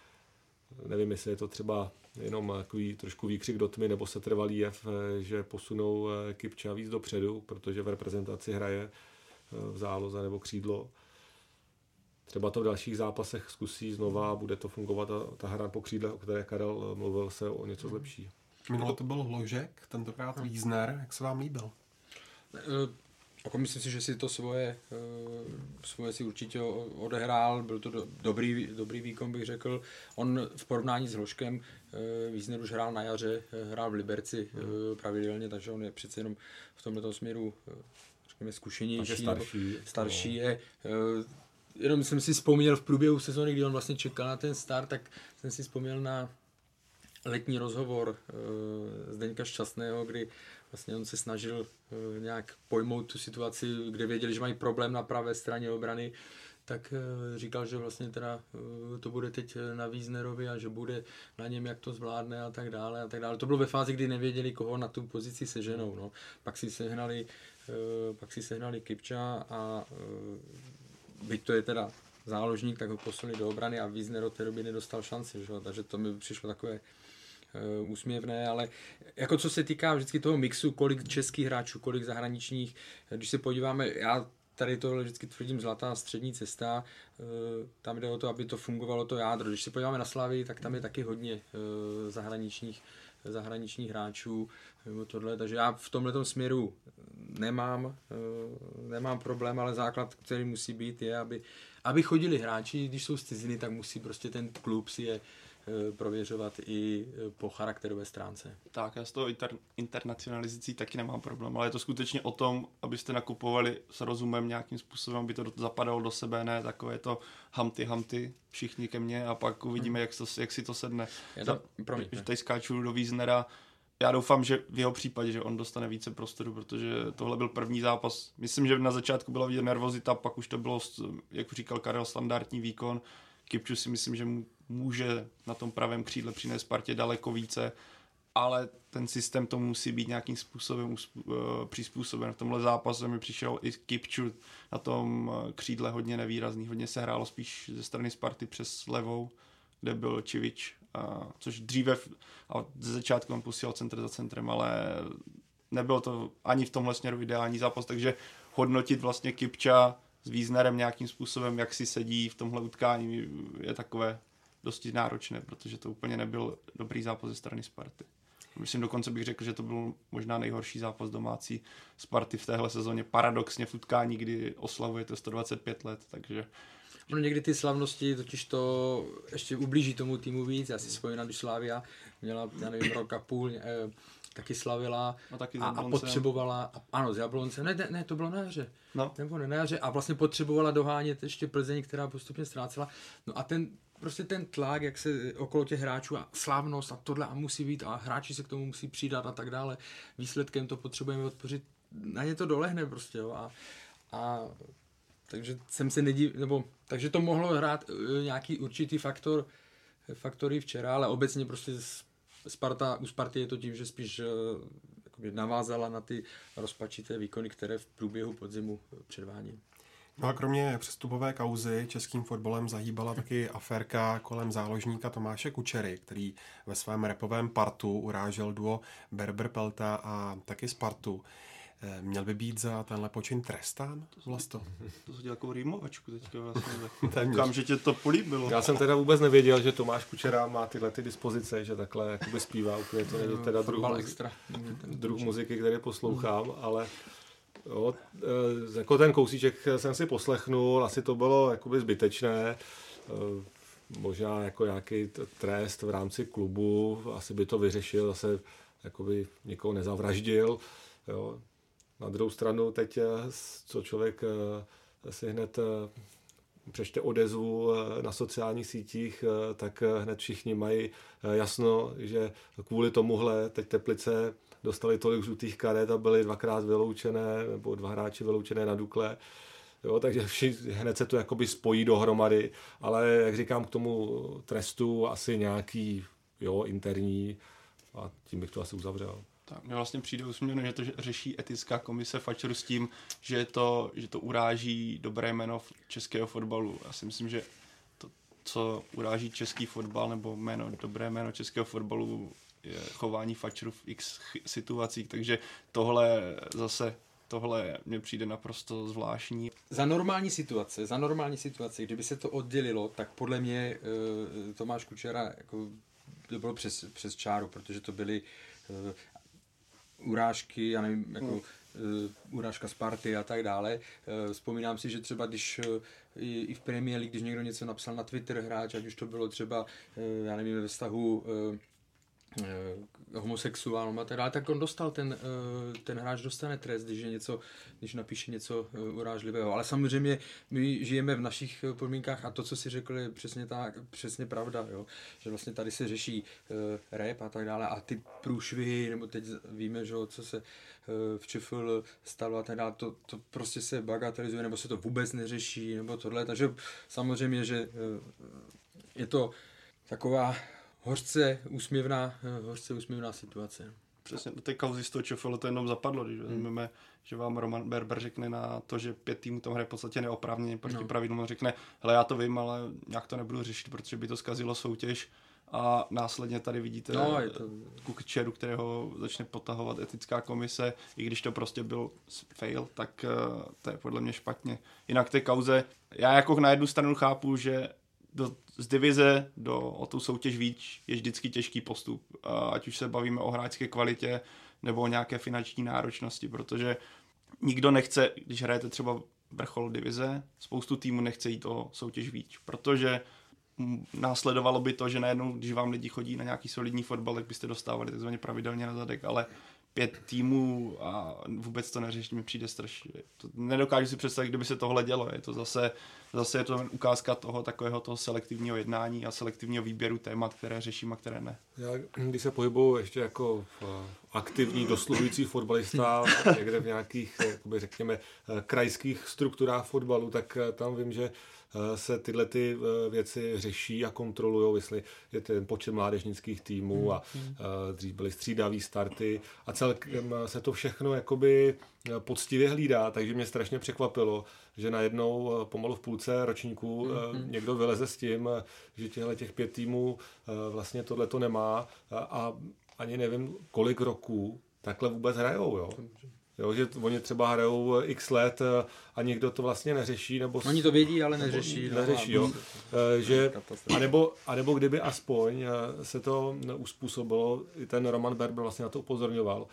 S3: Nevím, jestli je to třeba jenom takový trošku výkřik do tmy, nebo se trvalý jev, že posunou Kipča víc dopředu, protože v reprezentaci hraje v záloze nebo křídlo. Třeba to v dalších zápasech zkusí znova a bude to fungovat a ta hra po křídle, o které Karel mluvil, se o něco zlepší.
S1: Minule to byl Ložek, tentokrát Wiesner. Jak se vám líbil?
S2: Jako myslím si, že si to svoje, svoje si určitě odehrál, byl to do, dobrý, dobrý výkon, bych řekl. On v porovnání s Hloškem, Wiesner už hrál na jaře, hrál v Liberci pravidelně, takže on je přece jenom v tomto směru řekněme, zkušenější,
S3: starší,
S2: starší no. je. Jenom jsem si vzpomněl v průběhu sezóny, kdy on vlastně čekal na ten start, tak jsem si vzpomněl na letní rozhovor uh, Zdeňka Šťastného, kdy vlastně on se snažil uh, nějak pojmout tu situaci, kde věděli, že mají problém na pravé straně obrany, tak uh, říkal, že vlastně teda uh, to bude teď na Wiesnerovi a že bude na něm, jak to zvládne a tak dále a tak dále. To bylo ve fázi, kdy nevěděli, koho na tu pozici seženou. No. Pak si sehnali, pak si sehnali Kipča a byť to je teda záložník, tak ho posunuli do obrany a od té doby nedostal šanci, že? takže to mi přišlo takové úsměvné, ale jako co se týká vždycky toho mixu, kolik českých hráčů, kolik zahraničních, když se podíváme, já tady to vždycky tvrdím zlatá střední cesta, uh, tam jde o to, aby to fungovalo to jádro. Když se podíváme na Slavy, tak tam je taky hodně zahraničních zahraničních hráčů, tohle, takže já v tomhle směru nemám, nemám problém, ale základ, který musí být, je, aby, aby chodili hráči, když jsou z ciziny, tak musí prostě ten klub si je Eh, prověřovat i eh, po charakterové stránce.
S4: Tak, já s toho inter- internacionalizací taky nemám problém, ale je to skutečně o tom, abyste nakupovali s rozumem nějakým způsobem, aby to zapadalo do sebe, ne takové to hamty, hamty, všichni ke mně a pak uvidíme, hmm. jak, to, jak si to sedne.
S2: Je to, promiň,
S4: že tady skáču do Wiesnera, já doufám, že v jeho případě, že on dostane více prostoru, protože tohle byl první zápas. Myslím, že na začátku byla vidět nervozita, pak už to bylo, jak říkal Karel, standardní výkon. Kipču si myslím, že může na tom pravém křídle přinést Spartě daleko více, ale ten systém to musí být nějakým způsobem uh, přizpůsoben. V tomhle zápase mi přišel i Kipču na tom uh, křídle hodně nevýrazný, hodně se hrálo spíš ze strany Sparty přes levou, kde byl Čivič, uh, což dříve a ze začátku on posílal centr za centrem, ale nebyl to ani v tomhle směru ideální zápas, takže hodnotit vlastně Kipča s Wiesnerem nějakým způsobem, jak si sedí v tomhle utkání, je takové dosti náročné, protože to úplně nebyl dobrý zápas ze strany Sparty. Myslím dokonce bych řekl, že to byl možná nejhorší zápas domácí Sparty v téhle sezóně. Paradoxně v utkání, kdy oslavujete 125 let, takže
S2: No někdy ty slavnosti totiž to ještě ublíží tomu týmu víc. Já si vzpomínám, když Slávia měla, já nevím, rok a půl, eh, taky slavila
S4: a, taky
S2: a, a potřebovala, a, ano, z Jabloncem, ne, ne, ne, to bylo na jaře,
S4: no.
S2: nebo ne na jaře, a vlastně potřebovala dohánět ještě Plzeň, která postupně ztrácela. No a ten, prostě ten tlak, jak se okolo těch hráčů a slavnost a tohle a musí být a hráči se k tomu musí přidat a tak dále. Výsledkem to potřebujeme odpořit, na ně to dolehne prostě, jo, a, a takže jsem se nedív, nebo, takže to mohlo hrát uh, nějaký určitý faktor, faktory včera, ale obecně prostě Sparta, u Sparty je to tím, že spíš uh, navázala na ty rozpačité výkony, které v průběhu podzimu předvádí.
S1: No a kromě přestupové kauzy českým fotbalem zahýbala taky aférka kolem záložníka Tomáše Kučery, který ve svém repovém partu urážel duo Berber Pelta a taky Spartu. Eh, měl by být za tenhle počin trestán, Vlasto?
S4: To jsi dělal takovou rýmovačku teďka vlastně. že tě to políbilo.
S3: Já jsem teda vůbec nevěděl, že Tomáš Kučera má tyhle ty dispozice, že takhle jakoby zpívá, úplně to není teda druh,
S2: extra.
S3: druh muziky, který poslouchám, ale Jo, e, jako ten kousíček jsem si poslechnul, asi to bylo jakoby zbytečné, e, možná jako nějaký trest v rámci klubu, asi by to vyřešil, zase jakoby nikoho nezavraždil. Jo. Na druhou stranu teď, e, co člověk si hned přečte odezvu na sociálních sítích, tak hned všichni mají jasno, že kvůli tomuhle teď Teplice dostali tolik žlutých karet a byli dvakrát vyloučené, nebo dva hráči vyloučené na Dukle. Jo, takže všichni, hned se to jakoby spojí dohromady, ale jak říkám k tomu trestu asi nějaký jo, interní, a tím bych to asi uzavřel.
S4: Tak, mě vlastně přijde usměvné, že to řeší etická komise Fačeru s tím, že to, že to uráží dobré jméno českého fotbalu. Já si myslím, že to, co uráží český fotbal nebo jméno, dobré jméno českého fotbalu je chování Fačerů v x situacích, takže tohle zase tohle mě přijde naprosto zvláštní.
S2: Za normální situace, za normální situace, kdyby se to oddělilo, tak podle mě uh, Tomáš Kučera jako, to bylo přes, přes čáru, protože to byly uh, urážky, já nevím, jako uh, urážka Sparty a tak dále. Uh, vzpomínám si, že třeba když uh, i, i v Premier League, když někdo něco napsal na Twitter hráč, ať už to bylo třeba, uh, já nevím, ve vztahu uh, homosexuálům a tak dále, tak on dostal ten, ten hráč dostane trest, když, je něco, když napíše něco urážlivého. Ale samozřejmě my žijeme v našich podmínkách a to, co si řekl, je přesně, tak, přesně pravda, jo? že vlastně tady se řeší uh, rap a tak dále a ty průšvihy, nebo teď víme, že, co se uh, v ČFL stalo a tak dále, to, to prostě se bagatelizuje, nebo se to vůbec neřeší, nebo tohle, takže samozřejmě, že uh, je to taková hořce úsměvná, hořce úsměvná situace.
S4: Přesně, do té kauzy z toho ČFL to jenom zapadlo, když hmm. vezmeme, že vám Roman Berber řekne na to, že pět týmů tam hraje v podstatě neoprávněně proti no. pravidlům, řekne, hele já to vím, ale nějak to nebudu řešit, protože by to zkazilo soutěž a následně tady vidíte no, je to... Kukičeru, kterého začne potahovat etická komise, i když to prostě byl fail, tak uh, to je podle mě špatně. Jinak té kauze, já jako na jednu stranu chápu, že do, z divize do o tu soutěž víc je vždycky těžký postup. Ať už se bavíme o hráčské kvalitě nebo o nějaké finanční náročnosti, protože nikdo nechce, když hrajete třeba vrchol divize, spoustu týmů nechce jít o soutěž víc, protože následovalo by to, že najednou, když vám lidi chodí na nějaký solidní fotbal, tak byste dostávali takzvaně pravidelně na zadek, ale pět týmů a vůbec to neřešit mi přijde strašně. To nedokážu si představit, kdyby se tohle dělo. Je to zase, zase je to ukázka toho takového toho selektivního jednání a selektivního výběru témat, které řeším a které ne.
S3: Já, když se pohybuju ještě jako aktivní dosluhující fotbalista někde v nějakých, jakoby řekněme, krajských strukturách fotbalu, tak tam vím, že Eh, se tyhle ty eh, věci řeší a kontrolují, jestli je ten počet mládežnických týmů a eh, dřív byly střídavé starty a celkem se to všechno jakoby poctivě hlídá, takže mě strašně překvapilo, že najednou pomalu v půlce ročníku mm-hmm. někdo vyleze s tím, že těchto těch pět týmů vlastně tohle to nemá a ani nevím, kolik roků takhle vůbec hrajou. Jo? Jo, že oni třeba hrajou x let eh, a někdo to vlastně neřeší. Nebo
S2: oni to vědí, ale neřeší.
S3: Nebo neřeší, jo. Eh, že, a, nebo, a nebo kdyby aspoň eh, se to uspůsobilo, ten Roman Berber vlastně na to upozorňoval,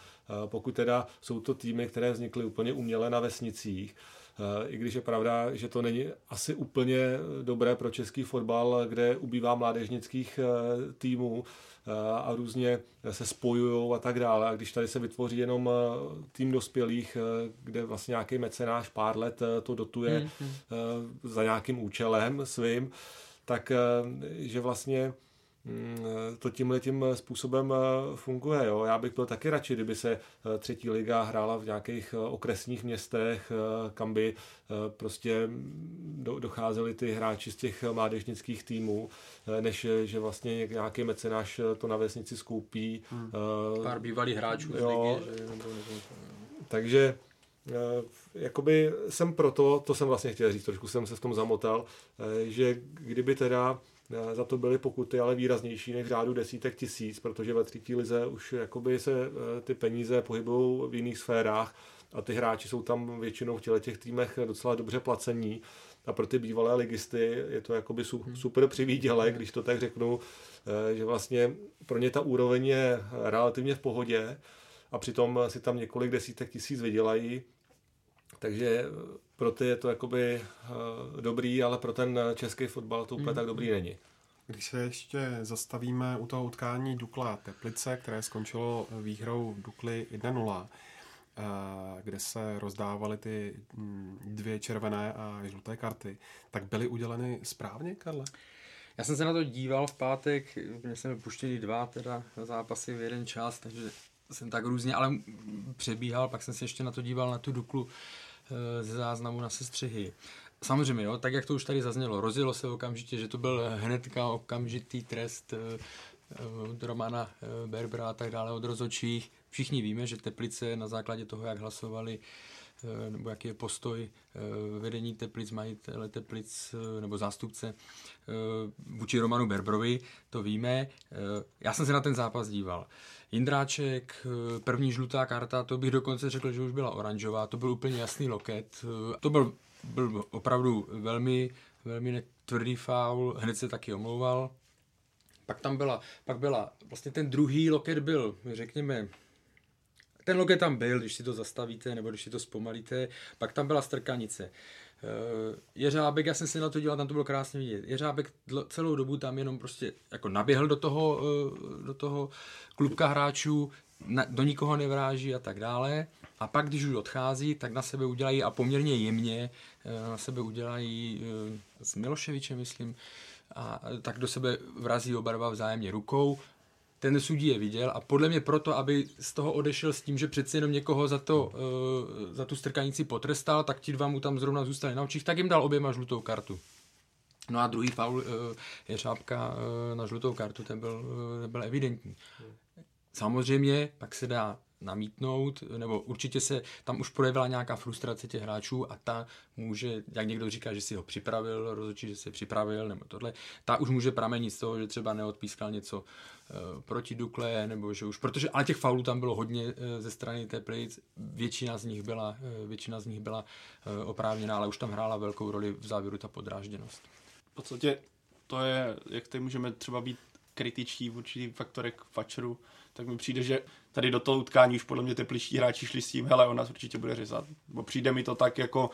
S3: pokud teda jsou to týmy, které vznikly úplně uměle na vesnicích, i když je pravda, že to není asi úplně dobré pro český fotbal, kde ubývá mládežnických týmů, a různě se spojují a tak dále. A když tady se vytvoří jenom tým dospělých, kde vlastně nějaký mecenáš pár let to dotuje mm, mm. za nějakým účelem svým, tak že vlastně to tímhle tím způsobem eh, funguje. Jo. Já bych byl taky radši, kdyby se eh, třetí liga hrála v nějakých eh, okresních městech, kam by prostě docházeli ty hráči z těch mládežnických týmů, než že vlastně nějaký mecenáš to na vesnici skoupí.
S2: Hmm. Pár bývalých hráčů jo, z ligy. Že, nebo, nebo,
S3: takže jakoby jsem proto, to jsem vlastně chtěl říct, trošku jsem se v tom zamotal, že kdyby teda Eh, za to byly pokuty, ale výraznější než v řádu desítek tisíc, protože ve třetí lize už jakoby se eh, ty peníze pohybují v jiných sférách a ty hráči jsou tam většinou v těle těch týmech docela dobře placení. A pro ty bývalé ligisty je to jakoby hmm. super přivídělé, když to tak řeknu, eh, že vlastně pro ně ta úroveň je relativně v pohodě a přitom si tam několik desítek tisíc vydělají, takže pro ty je to jakoby uh, dobrý, ale pro ten český fotbal to úplně mm. tak dobrý není.
S1: Když se ještě zastavíme u toho utkání Dukla Teplice, které skončilo výhrou Dukly 1-0, eh, kde se rozdávaly ty mm, dvě červené a žluté karty, tak byly uděleny správně, Karle?
S2: Já jsem se na to díval v pátek, mě jsme puštěli dva teda zápasy v jeden čas, takže jsem tak různě, ale přebíhal, pak jsem se ještě na to díval na tu Duklu Eh, ze záznamu na sestřihy. Samozřejmě, jo, tak jak to už tady zaznělo, rozjelo se okamžitě, že to byl hnedka okamžitý trest eh, od Romana Berbera a tak dále, od rozočích. Všichni víme, že Teplice na základě toho, jak hlasovali, nebo jaký je postoj vedení Teplic, majitele Teplic nebo zástupce vůči Romanu Berbrovi, to víme. Já jsem se na ten zápas díval. Jindráček, první žlutá karta, to bych dokonce řekl, že už byla oranžová, to byl úplně jasný loket. To byl, byl opravdu velmi, velmi tvrdý faul, hned se taky omlouval. Pak tam byla, pak byla, vlastně ten druhý loket byl, řekněme, ten loket tam byl, když si to zastavíte nebo když si to zpomalíte, pak tam byla strkanice. Eh, Jeřábek, já jsem si na to dělal, tam to bylo krásně vidět. Jeřábek celou dobu tam jenom prostě jako naběhl do toho, eh, do toho klubka hráčů, do nikoho nevráží a tak dále. A pak, když už odchází, tak na sebe udělají a poměrně jemně eh, na sebe udělají s Miloševičem, myslím, a tak do sebe vrazí oba dva vzájemně rukou ten sudí je viděl a podle mě proto, aby z toho odešel s tím, že přeci jenom někoho za, to, uh, za tu strkanici potrestal, tak ti dva mu tam zrovna zůstali na očích, tak jim dal oběma žlutou kartu. No a druhý faul uh, je šápka uh, na žlutou kartu, ten byl, ten byl evidentní. Samozřejmě pak se dá namítnout, nebo určitě se tam už projevila nějaká frustrace těch hráčů a ta může, jak někdo říká, že si ho připravil, rozhodčí, že si připravil, nebo tohle, ta už může pramenit z toho, že třeba neodpískal něco uh, proti Dukle, nebo že už, protože, ale těch faulů tam bylo hodně uh, ze strany Teplic, většina z nich byla, uh, většina z nich byla uh, oprávněná, ale už tam hrála velkou roli v závěru ta podrážděnost.
S4: V podstatě to je, jak tady můžeme třeba být kritičtí v určitých faktorech tak mi přijde, že tady do toho utkání už podle mě tepličtí hráči šli s tím, hele, on nás určitě bude řezat. Bo přijde mi to tak jako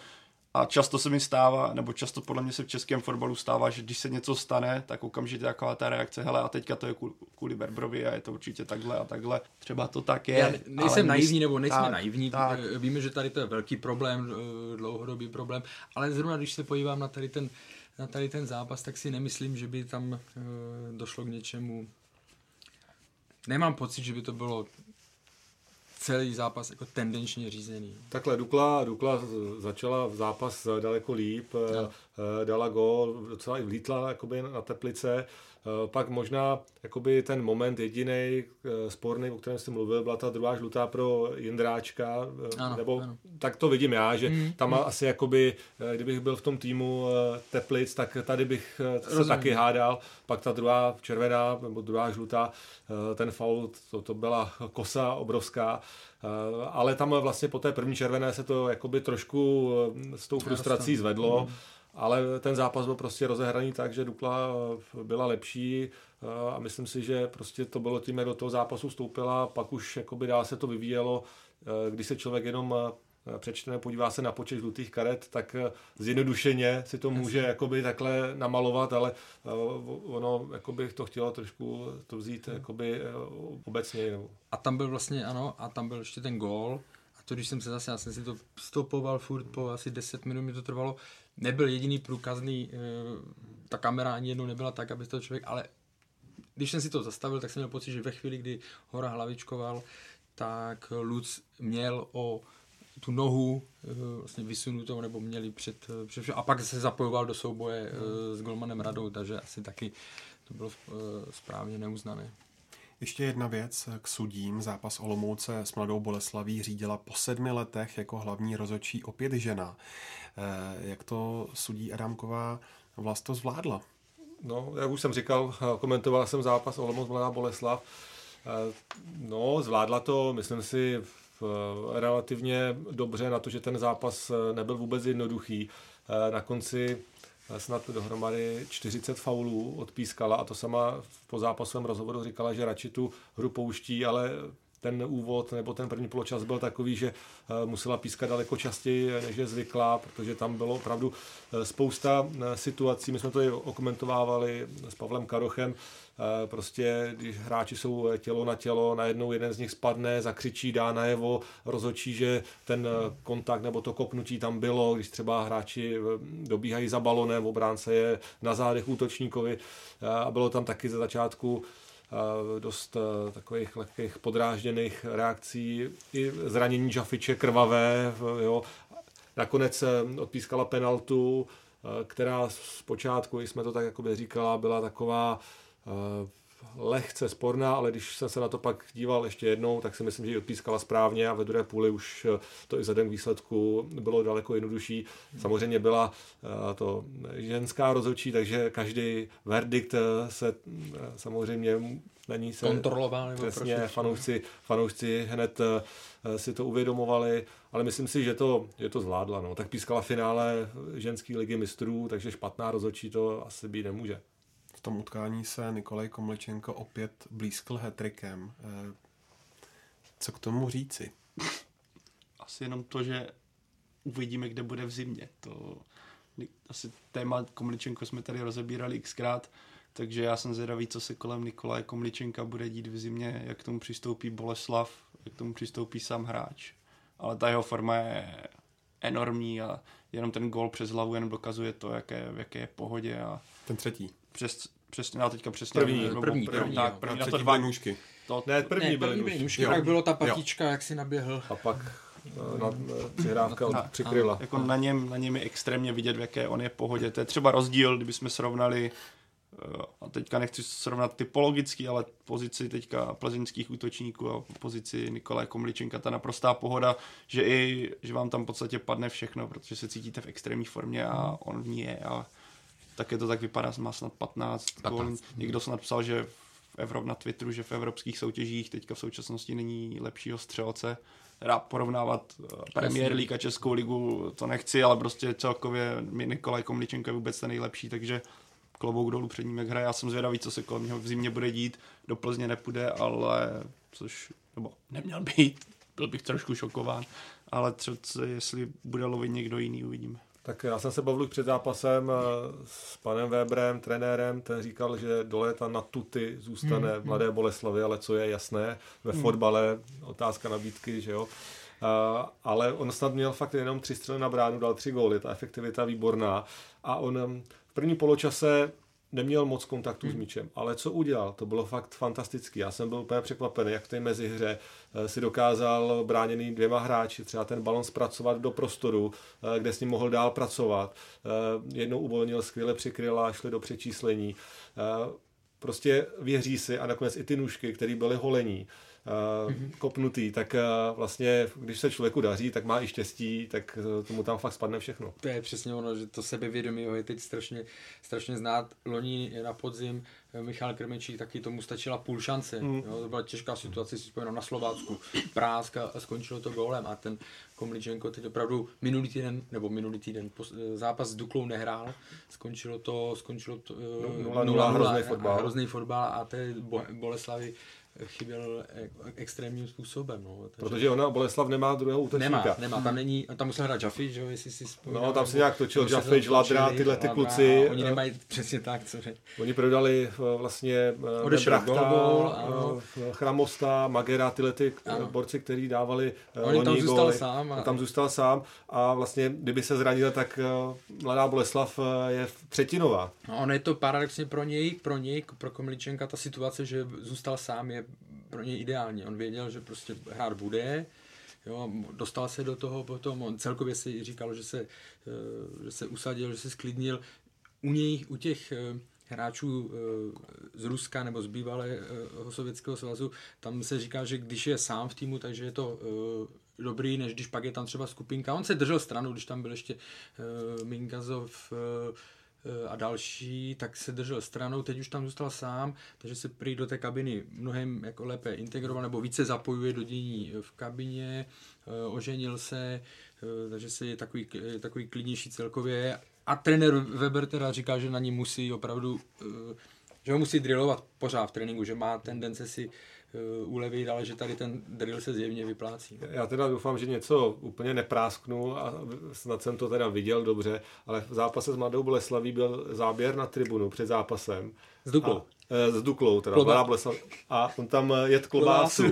S4: a často se mi stává, nebo často podle mě se v českém fotbalu stává, že když se něco stane, tak okamžitě taková ta reakce, hele, a teďka to je kvůli Berbrovi a je to určitě takhle a takhle. Třeba to tak je. Já
S2: nejsem naivní, nebo nejsme tak, naivní. Tak. Eh, víme, že tady to je velký problém, eh, dlouhodobý problém, ale zrovna když se podívám na tady ten, na tady ten zápas, tak si nemyslím, že by tam uh, došlo k něčemu. Nemám pocit, že by to bylo celý zápas jako tendenčně řízený.
S3: Takhle, Dukla, Dukla začala v zápas daleko líp, no. Dala gol, docela i vlítla jakoby na Teplice, Eh, pak možná jakoby ten moment jediný eh, sporný, o kterém jsi mluvil, byla ta druhá žlutá pro Jindráčka, eh, ano, nebo ano. tak to vidím já, že mm, tam mm. asi jakoby, kdybych byl v tom týmu Teplic, tak tady bych se taky hádal, pak ta druhá červená nebo druhá žlutá, ten faul, to, to byla kosa obrovská, ale tam vlastně po té první červené se to jakoby trošku s tou frustrací zvedlo. Ale ten zápas byl prostě rozehraný tak, že Dukla eh, byla lepší eh, a myslím si, že prostě to bylo tím, jak do toho zápasu vstoupila, pak už jakoby dál se to vyvíjelo, eh, když se člověk jenom přečte podívá se na počet žlutých karet, tak zjednodušeně si to může jakoby takhle namalovat, ale ono jakoby to chtělo trošku to vzít jakoby obecně.
S2: A tam byl vlastně, ano, a tam byl ještě ten gól, to když jsem se zase, já jsem si to stopoval furt po asi 10 minut mi to trvalo, nebyl jediný průkazný, eh, ta kamera ani jednou nebyla tak, aby to člověk, ale když jsem si to zastavil, tak jsem měl pocit, že ve chvíli, kdy Hora hlavičkoval, tak Luc měl o tu nohu eh, vlastně vysunutou, nebo měli před, eh, před a pak se zapojoval do souboje s Golmanem Radou, takže asi taky to bylo správně neuznané.
S1: Ještě jedna věc k sudím. Zápas Olomouce s Mladou Boleslaví řídila po sedmi letech jako hlavní rozočí opět žena. Eh, jak to sudí Adámková vlast to zvládla?
S3: No, jak už jsem říkal, komentoval jsem zápas Olomouc Mladá Boleslav. Eh, no, zvládla to, myslím si, relativně dobře na to, že ten zápas eh, nebyl vůbec jednoduchý. Na konci snad dohromady 40 faulů odpískala a to sama po zápasovém rozhovoru říkala, že radši tu hru pouští, ale ten úvod nebo ten první poločas byl takový, že eh, musela pískat daleko častěji, než je zvyklá, protože tam bylo opravdu eh, spousta eh, situací. My jsme to i okomentovávali s Pavlem Karochem, prostě když hráči jsou tělo na tělo, najednou jeden z nich spadne, zakřičí, dá najevo, rozhočí, že ten kontakt nebo to kopnutí tam bylo, když třeba hráči dobíhají za balonem, obránce je na zádech útočníkovi a bylo tam taky ze začátku dost eh, takových lehkých podrážděných reakcí, i zranění Žafiče krvavé, jo. Nakonec eh, odpískala penaltu, eh, která zpočátku, jsme to tak jakoby říkala, byla taková lehce sporná, ale když jsem se na to pak díval ještě jednou, tak si myslím, že ji odpískala správně a ve druhé půli už eh, to i vzhledem k výsledku bylo daleko jednodušší. Samozřejmě byla eh, to ženská rozhodčí, takže každý verdikt se samozřejmě na ní se
S2: kontroloval.
S3: Přesně, fanoušci, fanoušci hned si to uvědomovali, ale myslím si, že to, že to zvládla. No. Tak pískala finále ženské ligy mistrů, takže špatná rozhodčí to asi být nemůže.
S1: V tom utkání se Nikolaj Komlečenko opět blízkl hetrikem. Eh, co k tomu říci?
S4: Asi jenom to, že uvidíme, kde bude v zimě. To asi téma Komličenko jsme tady rozebírali xkrát, takže já jsem zvědavý, co se kolem Nikolaje Komličenka bude dít v zimě, jak k tomu přistoupí Boleslav, jak k tomu přistoupí sám hráč. Ale ta jeho forma je enormní a jenom ten gol přes hlavu jen dokazuje to, jaké, v jaké je pohodě. A
S1: ten třetí.
S4: Přes, přesně, já teďka přesně.
S2: První, první, první, první,
S4: tak,
S2: první,
S1: na to dva nůžky.
S3: To, ne, první,
S2: ne,
S3: byly
S2: první
S3: nůžky.
S2: byly nůžky, pak bylo ta patička, jo. jak si naběhl.
S3: A pak na, přihrávka od přikryla.
S4: Jako na něm, na něm je extrémně vidět, v jaké on je pohodě. To je třeba rozdíl, kdybychom srovnali a teďka nechci srovnat typologicky, ale pozici teďka plzeňských útočníků a pozici Nikolaje Komličenka, ta naprostá pohoda, že i, že vám tam v podstatě padne všechno, protože se cítíte v extrémní formě a on v ní je a také to tak vypadá, má snad 15, 15. Někdo snad psal, že v Evrop na Twitteru, že v evropských soutěžích teďka v současnosti není lepšího střelce. Rád porovnávat eh, Premier League a Českou ligu, to nechci, ale prostě celkově mi Nikolaj Komličenko je vůbec ten nejlepší, takže klobouk dolů před ním, jak hraje. Já jsem zvědavý, co se kolem něho v zimě bude dít. Do Plzně nepůjde, ale což, nebo neměl být, byl bych trošku šokován, ale třeba jestli bude lovit někdo jiný, uvidíme.
S3: Tak já jsem se bavil před zápasem eh, s panem Weberem, trenérem, ten říkal, že do léta na tuty zůstane mm, v Mladé Boleslavy, ale co je jasné, ve mm. fotbale otázka nabídky, že jo. Uh, ale on snad měl fakt jenom tři střely na bránu, dal tři góly, ta efektivita výborná a on v prvním poločase neměl moc kontaktu hmm. s míčem, ale co udělal, to bylo fakt fantastický. Já jsem byl úplně překvapený, jak v té mezihře eh, si dokázal bráněný dvěma hráči třeba ten balon zpracovat do prostoru, eh, kde s ním mohl dál pracovat. Eh, jednou uvolnil, skvěle přikryl a šli do přečíslení. Prostě věří si a nakonec i ty nůžky, které byly holení. Kopnutý, tak uh, vlastně, když se člověku daří, tak má i štěstí, tak uh, tomu tam fakt spadne všechno.
S2: To je přesně ono, že to sebevědomí je teď strašně, strašně znát. Loni na podzim Michal Krmečík taky tomu stačila půl šance. Mm. Jo, to byla těžká situace, si vzpomínám na Slovácku. Práska a skončilo to gólem a ten Komličenko teď opravdu minulý týden, nebo minulý týden zápas s Duklou nehrál, skončilo to, skončilo to
S3: 0-0, hrozný fotbal.
S2: Hrozný fotbal a té Boleslavy chyběl extrémním způsobem. No.
S3: Takže... Protože ona Boleslav nemá druhého útočníka.
S2: Nemá, nemá, tam není, tam musel hrát Jaffi, že jo, jestli si
S3: vzpomínám. No, tam se nějak točil Jaffi, Ladra, tyhle ty kluci.
S2: Oni nemají přesně tak, co řek.
S3: Oni prodali eh, vlastně eh,
S2: Odešel Brachta,
S3: eh, Chramosta, Magera, tyhle ty ano. borci, kteří dávali
S2: On tam zůstal góly. sám.
S3: A... Tam zůstal sám a vlastně, kdyby se zranil, tak mladá Boleslav je třetinová.
S2: No, ono je to paradoxně pro něj, pro něj, pro Komličenka, ta situace, že zůstal sám, je pro něj ideální. On věděl, že prostě hrát bude, jo, dostal se do toho potom, on celkově si říkal, že se, eh, že se usadil, že se sklidnil. U něj, u těch eh, hráčů eh, z Ruska nebo z bývalého sovětského svazu, tam se říká, že když je sám v týmu, takže je to dobrý, než když pak je tam třeba skupinka. On se držel stranu, když tam byl ještě Mingazov, a další, tak se držel stranou, teď už tam zůstal sám, takže se prý do té kabiny mnohem jako lépe integroval nebo více zapojuje do dění v kabině, eh, oženil se, eh, takže se je takový, takový klidnější celkově. A trenér Weber teda říká, že na ní musí opravdu, že ho musí drillovat pořád v tréninku, že má tendence si ulevit, ale že tady ten drill se zjevně vyplácí.
S3: Já teda doufám, že něco úplně neprásknu a snad jsem to teda viděl dobře, ale v zápase s Mladou Boleslaví byl záběr na tribunu před zápasem.
S2: S Duklou.
S3: A, eh, s Duklou, teda Kloba... Boleslav, a on tam eh, jet klobásu.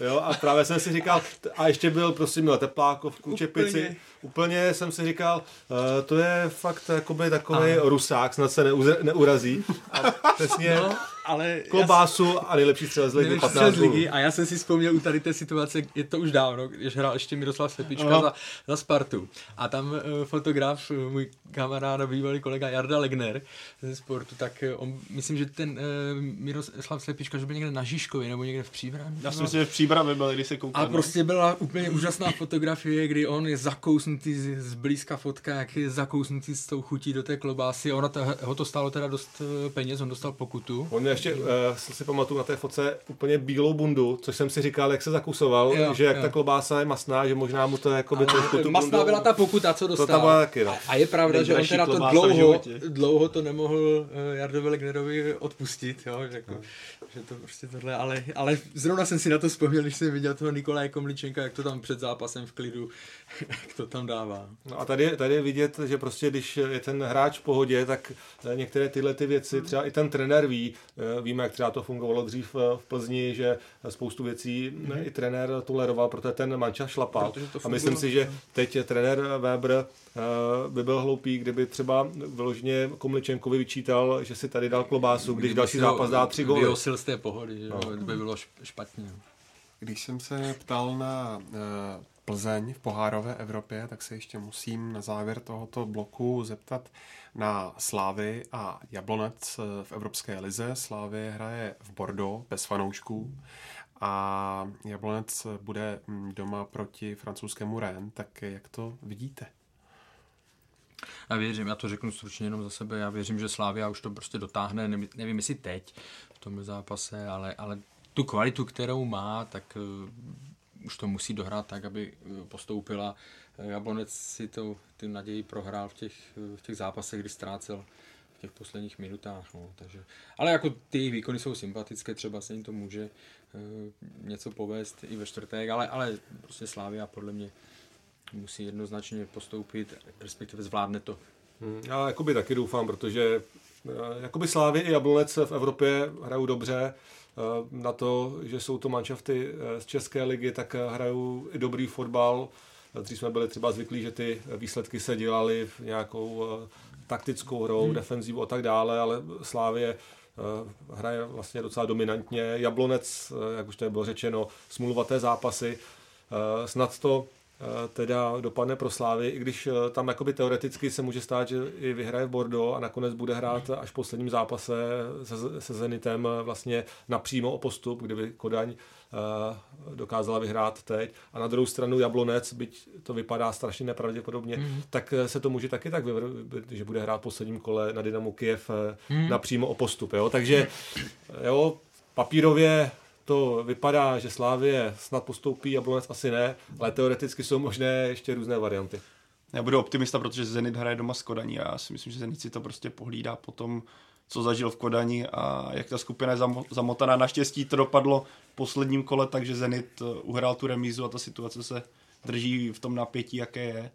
S3: jo, a právě jsem si říkal, a ještě byl, prostě měl teplákovku, čepici. Úplně jsem si říkal, uh, to je fakt jakoby takový Rusák, snad se neuze, neurazí. A přesně, no
S2: ale
S3: klobásu a nejlepší střelec ligy 15 ligy.
S2: A já jsem si vzpomněl u tady té situace, je to už dávno, když hrál ještě Miroslav Sepička za, za Spartu. A tam uh, fotograf, uh, můj kamarád a bývalý kolega Jarda Legner ze sportu, tak uh, on, myslím, že ten uh, Miroslav Sepička, že byl někde na Žižkově nebo někde v Příbrami.
S4: Já si myslím, že v Příbrami byl, když se koukal.
S2: A no. prostě byla úplně úžasná fotografie, kdy on je zakousnutý z, z blízka fotka, jak je zakousnutý s tou chutí do té klobásy. Ona to, ho to stálo teda dost peněz, on dostal pokutu.
S3: On ještě, uh, si pamatuju na té fotce, úplně bílou bundu, což jsem si říkal, jak se zakusoval, jo, že jak jo. ta klobása je masná, že možná mu to jako by trošku
S2: tu Masná bundu, byla ta pokuta, co dostal. To tam byla taky, no. a, je pravda, že on teda to dlouho, dlouho to nemohl uh, Jardovi Legnerovi odpustit, jo, že, jako, že to prostě tohle, ale, ale zrovna jsem si na to vzpomněl, když jsem viděl toho Nikolaje Komličenka, jak to tam před zápasem v klidu, jak to tam dává.
S3: No a tady, tady je vidět, že prostě když je ten hráč v pohodě, tak některé tyhle ty věci, třeba i ten trenér ví, eh, víme, jak třeba to fungovalo dřív eh, v Plzni, že spoustu věcí mm-hmm. i trenér toleroval, protože ten manča šlapal. A myslím si, že teď trenér Weber eh, by byl hloupý, kdyby třeba vyloženě Komličenkovi vyčítal, že si tady dal klobásu, když další zápas dá tři góly.
S2: Vyhosil z té pohody, že no. by bylo špatně.
S1: Když jsem se ptal na Plzeň v pohárové Evropě, tak se ještě musím na závěr tohoto bloku zeptat na Slávy a Jablonec v Evropské lize. Slávy hraje v Bordeaux bez fanoušků a Jablonec bude mm, doma proti francouzskému Rennes, tak jak to vidíte?
S2: Já věřím, já to řeknu stručně jenom za sebe, já věřím, že Slávia už to prostě dotáhne, nevím, nevím jestli teď v tom zápase, ale, ale tu kvalitu, kterou má, tak už to musí dohrát tak, aby eh, postoupila. Eh, Jablonec si to, ty naději prohrál v těch, v těch zápasech, kdy ztrácel v těch posledních minutách. No, takže, ale jako ty výkony jsou sympatické, třeba se jim to může něco povést i ve čtvrtek, ale, ale prostě Slávia podle mě musí jednoznačně postoupit, respektive zvládne to.
S3: Hmm, já jakoby taky doufám, protože jakoby Slávy i Jablonec v Evropě hrajou dobře, Eh, na to, že jsou to manšafty eh, z České ligy, tak eh, hrajou i dobrý fotbal. Dřív jsme byli třeba zvyklí, že ty výsledky se dělaly v nějakou taktickou hrou, hmm. defenzivu a tak dále, ale Slávě hraje vlastně docela dominantně. Jablonec, jak už to bylo řečeno, smluvaté zápasy. Snad to Eh, teda dopadne pro Slávy, i když eh, tam jakoby teoreticky se může stát, že i vyhraje v Bordeaux a nakonec bude hrát až v posledním zápase se, se Zenitem eh, vlastně napřímo o postup, kdyby Kodaň dokázala vyhrát teď. A na druhou stranu Jablonec, byť to vypadá strašně nepravděpodobně, mm. tak se to může taky tak vyvr- že bude hrát v posledním kole na Dynamo Kiev mm. napřímo o postup. Jo? Takže jo, papírově to vypadá, že Slávě snad postoupí, Jablonec asi ne, ale teoreticky jsou možné ještě různé varianty.
S4: Já budu optimista, protože Zenit hraje doma s Kodaní a já si myslím, že Zenit si to prostě pohlídá po tom, co zažil v Kodani a jak ta skupina je zamotaná. Naštěstí to dopadlo v posledním kole, takže Zenit eh, uhrál tu remízu a ta situace se drží v tom napětí, jaké je.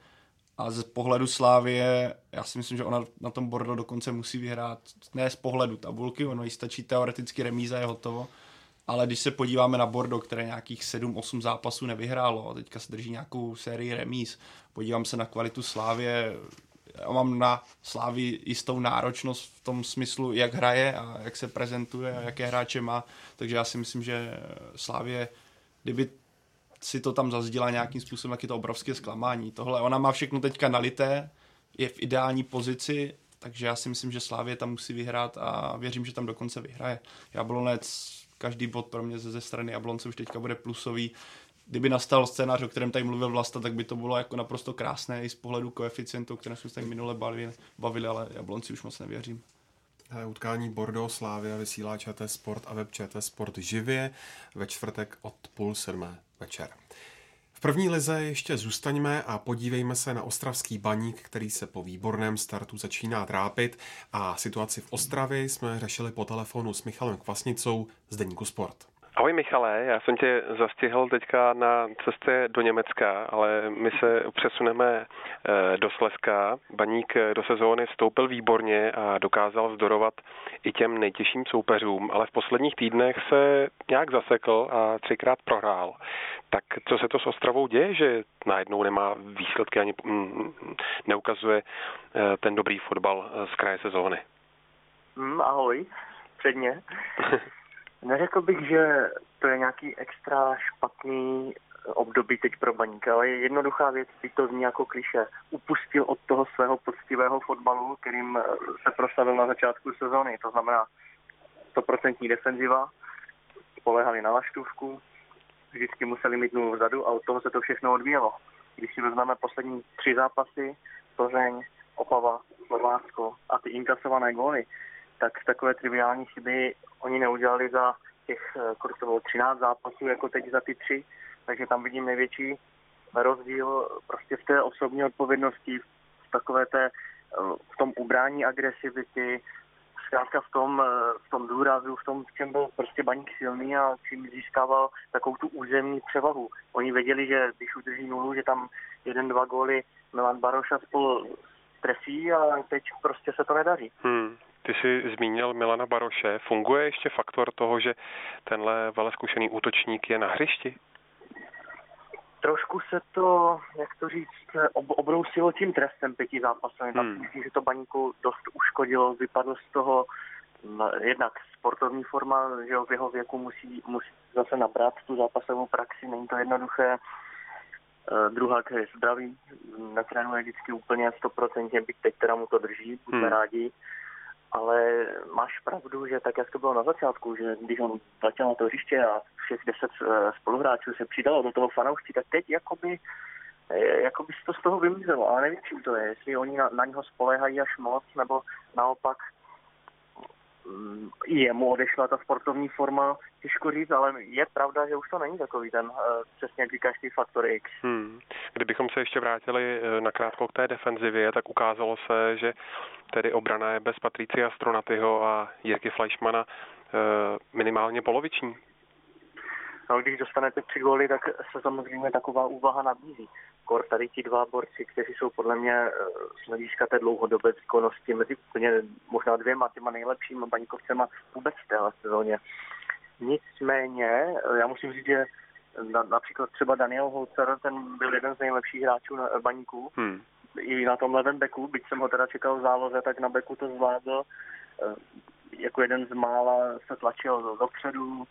S4: A z pohledu Slávie, já si myslím, že ona na tom Bordo dokonce musí vyhrát, ne z pohledu tabulky, ono jí stačí teoreticky remíza, je hotovo ale když se podíváme na Bordo, které nějakých 7-8 zápasů nevyhrálo a teďka se drží nějakou sérii remíz, podívám se na kvalitu Slávě, já mám na Slávy jistou náročnost v tom smyslu, jak hraje a jak se prezentuje a jaké hráče má, takže já si myslím, že Slávě, kdyby si to tam zazdila nějakým způsobem, tak je to obrovské zklamání. Tohle, ona má všechno teďka nalité, je v ideální pozici, takže já si myslím, že Slávě tam musí vyhrát a věřím, že tam dokonce vyhraje. Jablonec každý bod pro mě ze, strany Jablonce už teďka bude plusový. Kdyby nastal scénář, o kterém tady mluvil Vlasta, tak by to bylo jako naprosto krásné i z pohledu koeficientu, které jsme se tady minule bavili, bavili, ale Jablonci už moc nevěřím.
S1: Utkání Bordeaux Slávia vysílá ČT Sport a web ČT Sport živě ve čtvrtek od půl sedmé večer. V první lize ještě zůstaňme a podívejme se na ostravský baník, který se po výborném startu začíná trápit a situaci v Ostravě jsme řešili po telefonu s Michalem Kvasnicou z Deníku Sport.
S5: Ahoj Michale, já jsem tě zastihl teďka na cestě do Německa, ale my se přesuneme eh, do Slezska. Baník eh, do sezóny vstoupil výborně a dokázal vzdorovat i těm nejtěžším soupeřům, ale v posledních týdnech se nějak zasekl a třikrát prohrál. Tak co se to s Ostravou děje, že najednou nemá výsledky ani mm, neukazuje eh, ten dobrý fotbal z kraje sezóny?
S6: Mm, ahoj. bezprostředně. Neřekl bych, že to je nějaký extra špatný období teď pro baníka, ale je jednoduchá věc, by to zní jako kliše. Upustil od toho svého poctivého fotbalu, kterým se proslavil na začátku sezóny. To znamená 100% defenziva, spolehali na laštůvku, vždycky museli mít nulu vzadu a od toho se to všechno odvíjelo. Když si vezmeme poslední tři zápasy, Plzeň, Opava, Slovácko a ty inkasované góly, tak takové triviální chyby oni neudělali za těch, eh, kolik to bylo, 13 zápasů, jako teď za ty tři, takže tam vidím největší rozdíl prostě v té osobní odpovědnosti, v takové té, eh, v tom ubrání agresivity, zkrátka v tom, eh, v tom důrazu, v tom, v čem byl prostě baník silný a čím získával takovou tu územní převahu. Oni věděli, že když udrží nulu, že tam jeden, dva góly Milan Baroša spolu trefí a teď prostě se to nedaří.
S5: Hmm. Ty jsi zmínil Milana Baroše. Funguje ještě faktor toho, že tenhle veleskušený útočník je na hřišti?
S6: Trošku se to, jak to říct, ob, obrousilo tím trestem pěti zápasů. Hmm. Myslím, že to baníku dost uškodilo, vypadlo z toho no, jednak sportovní forma, že v jeho věku musí, musí zase nabrat tu zápasovou praxi, není to jednoduché. Uh, druhá je zdravý, netrénuje vždycky úplně 100%, byť teď teda mu to drží, buďme hmm. rádi ale máš pravdu, že tak, jak to bylo na začátku, že když on začal na to hřiště a všech deset eh, spoluhráčů se přidalo do toho fanoušci, tak teď jakoby, eh, jakoby se to z toho vymizelo, ale nevím, čím to je, jestli oni na, na něho spolehají až moc, nebo naopak jemu odešla ta sportovní forma, těžko říct, ale je pravda, že už to není takový ten, eh, přesně jak říkáš, faktor X.
S5: Hmm. Kdybychom se ještě vrátili eh, na krátko k té defenzivě, tak ukázalo se, že tedy obrana je bez Patricia Stronatyho a Jirky Fleischmana eh, minimálně poloviční.
S6: No, když dostanete tři góly, tak se samozřejmě taková úvaha nabízí. Kor tady ti dva borci, kteří jsou podle mě eh, z hlediska té dlouhodobé výkonnosti mezi úplně možná dvěma těma nejlepšíma baníkovcema vůbec v téhle sezóně. Nicméně, eh, já musím říct, že na, například třeba Daniel Holzer, ten byl jeden z nejlepších hráčů na baníku. Hmm. I na tom levém beku, byť jsem ho teda čekal v záloze, tak na beku to zvládl. Eh, jako jeden z mála se tlačil dopředu,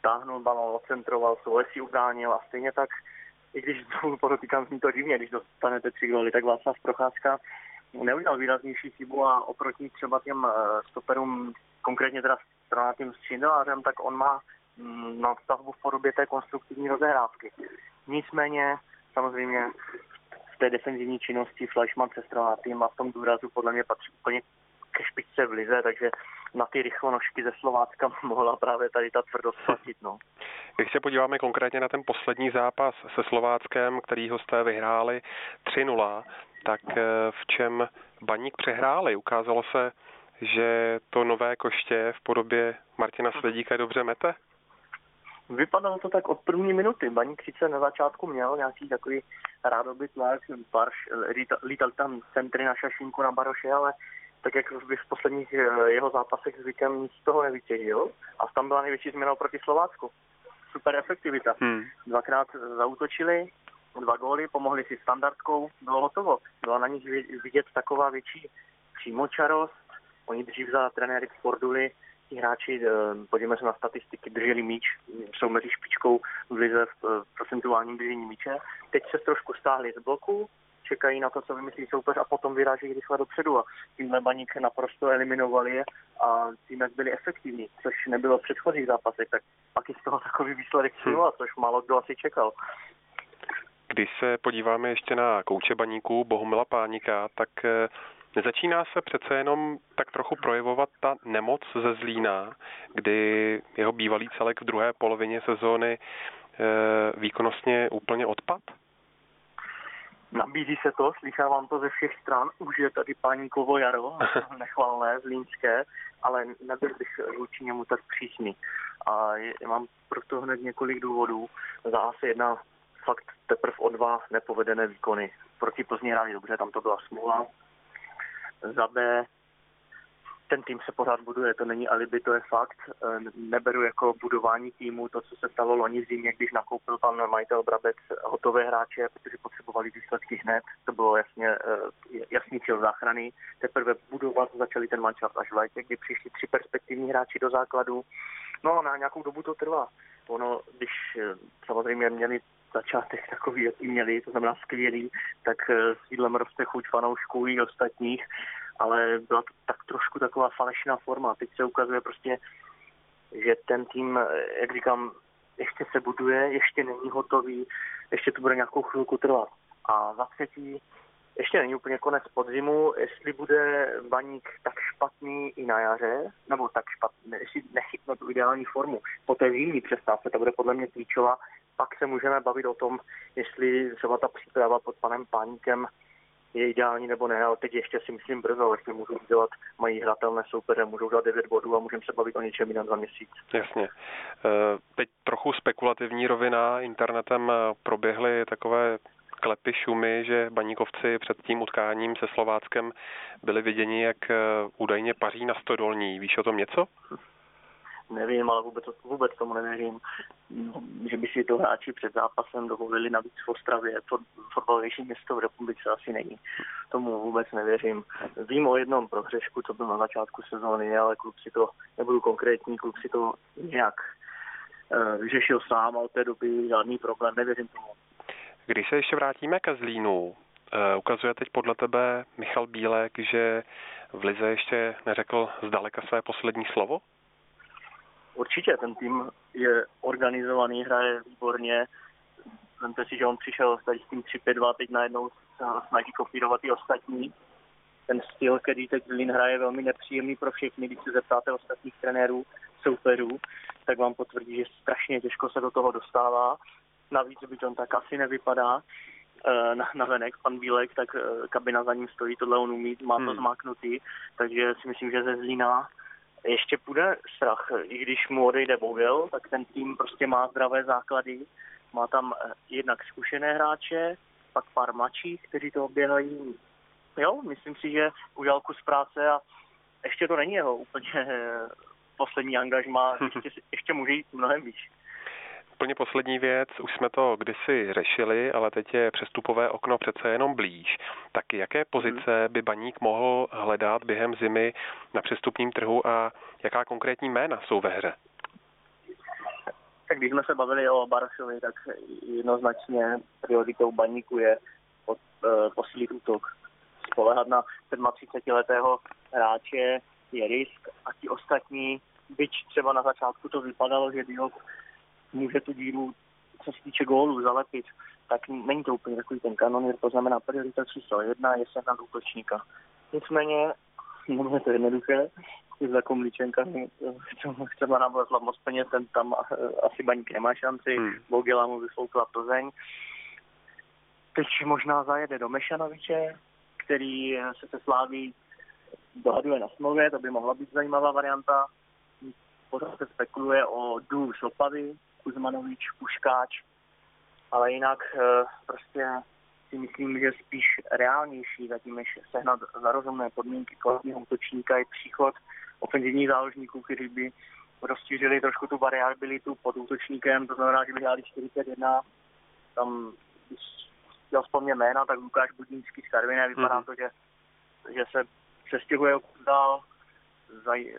S6: táhnul balon, ocentroval, svoje si ubránil a stejně tak, i když znovu podotýkám, zní to divně, když dostanete tři góly, tak Václav Procházka neudělal výraznější chybu a oproti třeba těm eh, stoperům, konkrétně teda stranatým střídelářem, tak on má mm, na stavbu v podobě té konstruktivní rozehrávky. Nicméně, samozřejmě v té defenzivní činnosti Fleischmann se stranatým a v tom důrazu podle mě patří úplně ke špičce v lize, takže na ty rychlonožky ze Slovácka mohla právě tady ta tvrdost platit. No.
S5: Když se podíváme konkrétně na ten poslední zápas se Slováckem, který hosté vyhráli 3-0, tak eh, v čem baník přehráli? Ukázalo se, že to nové koště v podobě Martina Sledíka dobře mete?
S6: Vypadalo to tak od první minuty. Baník sice na začátku měl nějaký takový rádoby tlak, parš, lítal tam centry na šašínku na Baroše, ale tak jak v posledních eh, jeho zápasech zvykem nic z toho nevytěžil a tam byla největší změna proti Slovácku. Super efektivita. Hmm. Dvakrát zautočili, dva góly, pomohli si standardkou, bylo hotovo. Byla na nich vidět taková větší přímočarost. Oni dřív za trenéry Sporduli, ti hráči, eh, podívejme se na statistiky, drželi míč, jsou mezi špičkou v lize v eh, procentuálním držení míče. Teď se trošku stáhli z bloku, čekají na to, co vymyslí soupeř a potom vyráží rychle dopředu. A tímhle baník naprosto eliminovali a tím, jak byli efektivní, což nebylo v předchozích zápasech, tak pak je z toho takový výsledek 3 hmm. což málo kdo asi čekal.
S5: Když se podíváme ještě na kouče baníků Bohumila Pánika, tak eh, Nezačíná se přece jenom tak trochu projevovat ta nemoc ze Zlína, kdy jeho bývalý celek v druhé polovině sezóny eh, výkonnostně úplně odpad?
S6: Nabízí se to, slychávám to ze všech stran, už je tady páníkovo jaro, nechvalné, zlínské, ale nebyl bych vůči němu tak přísný. A je, mám proto hned několik důvodů. Za asi jedna fakt teprve o dva nepovedené výkony. Proti Plzni hráli dobře, tam to byla smůla. Za B ten tým se pořád buduje, to není alibi, to je fakt. Eh, neberu jako budování týmu to, co se stalo loni zimě, když nakoupil pan majitel Brabec hotové hráče, protože potřebovali výsledky hned. To bylo jasně, eh, jasný cíl záchrany. Teprve budovat začali ten mančaft až v létě, kdy přišli tři perspektivní hráči do základu. No a na nějakou dobu to trvá. Ono, když eh, samozřejmě měli začátek takový, jaký měli, to znamená skvělý, tak s sídlem roste chuť fanoušků i ostatních ale byla to tak trošku taková falešná forma. Teď se ukazuje prostě, že ten tým, jak říkám, ještě se buduje, ještě není hotový, ještě to bude nějakou chvilku trvat. A za třetí, ještě není úplně konec podzimu, jestli bude baník tak špatný i na jaře, nebo tak špatný, jestli nechytne tu ideální formu. Po té zimní přestávce, to bude podle mě klíčová, pak se můžeme bavit o tom, jestli třeba ta příprava pod panem Páníkem je ideální nebo ne, ale teď ještě si myslím brzo, jestli můžou dělat, mají hratelné soupeře, můžou dát 9 bodů a můžeme se bavit o něčem jiném za měsíc.
S5: Jasně. Eh, teď trochu spekulativní rovina. Internetem eh, proběhly takové klepy, šumy, že baníkovci před tím utkáním se Slováckem byli viděni, jak eh, údajně paří na stodolní. Víš o tom něco?
S6: Nevím, ale vůbec, vůbec tomu nevěřím, že by si to hráči před zápasem dovolili navíc v Ostravě, fotbalovější město v republice asi není. Tomu vůbec nevěřím. Vím o jednom prohřešku, co byl na začátku sezóny, ale klub si to, nebudu konkrétní, klub si to nějak uh, vyřešil sám a od té doby žádný problém, nevěřím tomu.
S5: Když se ještě vrátíme ke Zlínu, uh, ukazuje teď podle tebe Michal Bílek, že v Lize ještě neřekl zdaleka své poslední slovo?
S6: Určitě, ten tým je organizovaný, hraje výborně. Vemte si, že on přišel tady s tím 3-5-2, teď najednou snaží kopírovat i ostatní. Ten styl, který teď Zlín hraje, je velmi nepříjemný pro všechny. Když se zeptáte ostatních trenérů, souperů, tak vám potvrdí, že strašně těžko se do toho dostává. Navíc by to tak asi nevypadá eh, na, na venek, pan Bílek, tak eh, kabina za ním stojí, tohle on umí, má to hmm. zmáknutý, takže si myslím, že ze Zlína ještě půjde strach. I když mu odejde Bogel, tak ten tým prostě má zdravé základy. Má tam eh, jednak zkušené hráče, pak pár mladších, kteří to oběhají. Jo, myslím si, že udělal kus práce a ještě to není jeho úplně eh, poslední angažma, ještě, ještě může jít mnohem víc
S5: úplně poslední věc, už jsme to kdysi řešili, ale teď je přestupové okno přece jenom blíž. Tak jaké pozice by baník mohl hledat během zimy na přestupním trhu a jaká konkrétní jména jsou ve hře?
S6: Tak když jsme se bavili o Barašovi, tak jednoznačně prioritou baníku je pod, uh, posílit útok. Spolehat na 37-letého hráče je risk a ti ostatní, byť třeba na začátku to vypadalo, že Diop může tu díru, co se týče gólů, zalepit, tak není to úplně takový ten kanonir, to znamená priorita číslo jedna je sehnat útočníka. Nicméně, je to jednoduché, za komličenkami chceme nabrat moc peněz, ten tam asi baník nemá šanci, hmm. Bogela mu vyfoukla Plzeň. Teď možná zajede do Mešanoviče, který se se sláví dohaduje na smlouvě, to by mohla být zajímavá varianta. Pořád se spekuluje o Dů Šopavy, Kuzmanovič, Puškáč, ale jinak eh, prostě si myslím, že spíš reálnější zatím, než sehnat za rozumné podmínky kvalitního útočníka je příchod ofenzivních záložníků, kteří by rozšířili trošku tu variabilitu pod útočníkem, to znamená, že by hráli 41, tam, když chtěl vzpomnět jména, tak Lukáš Budínský z Karviné, vypadá mm-hmm. to, že, že se přestěhuje dál, zaj,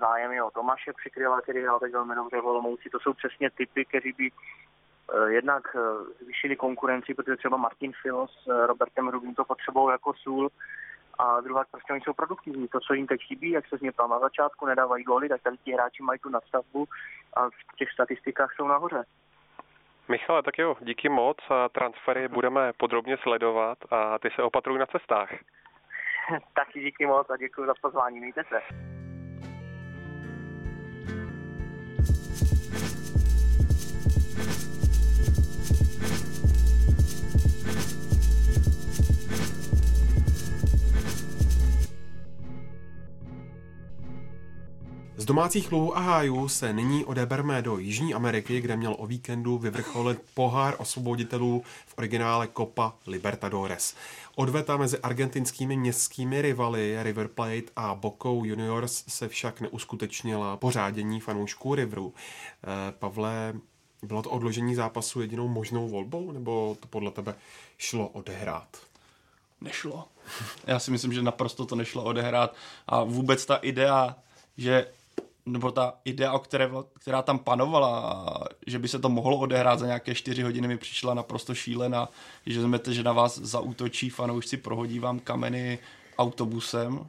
S6: zájem je o Tomáše Přikryla, který hrál teď velmi dobře v Olomouci. To jsou přesně typy, kteří by eh, jednak eh, zvýšili konkurenci, protože třeba Martin Filo s eh, Robertem Rubím to potřebou jako sůl a druhá prostě oni jsou produktivní. To, co jim teď chybí, jak se z ptal na začátku, nedávají góly, tak tady ti hráči mají tu nadstavbu a v těch statistikách jsou nahoře.
S5: Michale, tak jo, díky moc a transfery budeme podrobně sledovat a ty se opatruj na cestách.
S6: Taky díky moc a děkuji za pozvání. Mějte se.
S1: Z domácích klubů a hájů se nyní odeberme do Jižní Ameriky, kde měl o víkendu vyvrcholit pohár osvoboditelů v originále Copa Libertadores. Odveta mezi argentinskými městskými rivaly River Plate a Bocou Juniors se však neuskutečnila pořádění fanoušků Riveru. Eh, Pavle, bylo to odložení zápasu jedinou možnou volbou, nebo to podle tebe šlo odehrát?
S4: Nešlo. Já si myslím, že naprosto to nešlo odehrát a vůbec ta idea, že nebo ta idea, o které, která tam panovala, že by se to mohlo odehrát za nějaké čtyři hodiny, mi přišla naprosto šílená, že vezmete, že na vás zautočí fanoušci, prohodí vám kameny autobusem,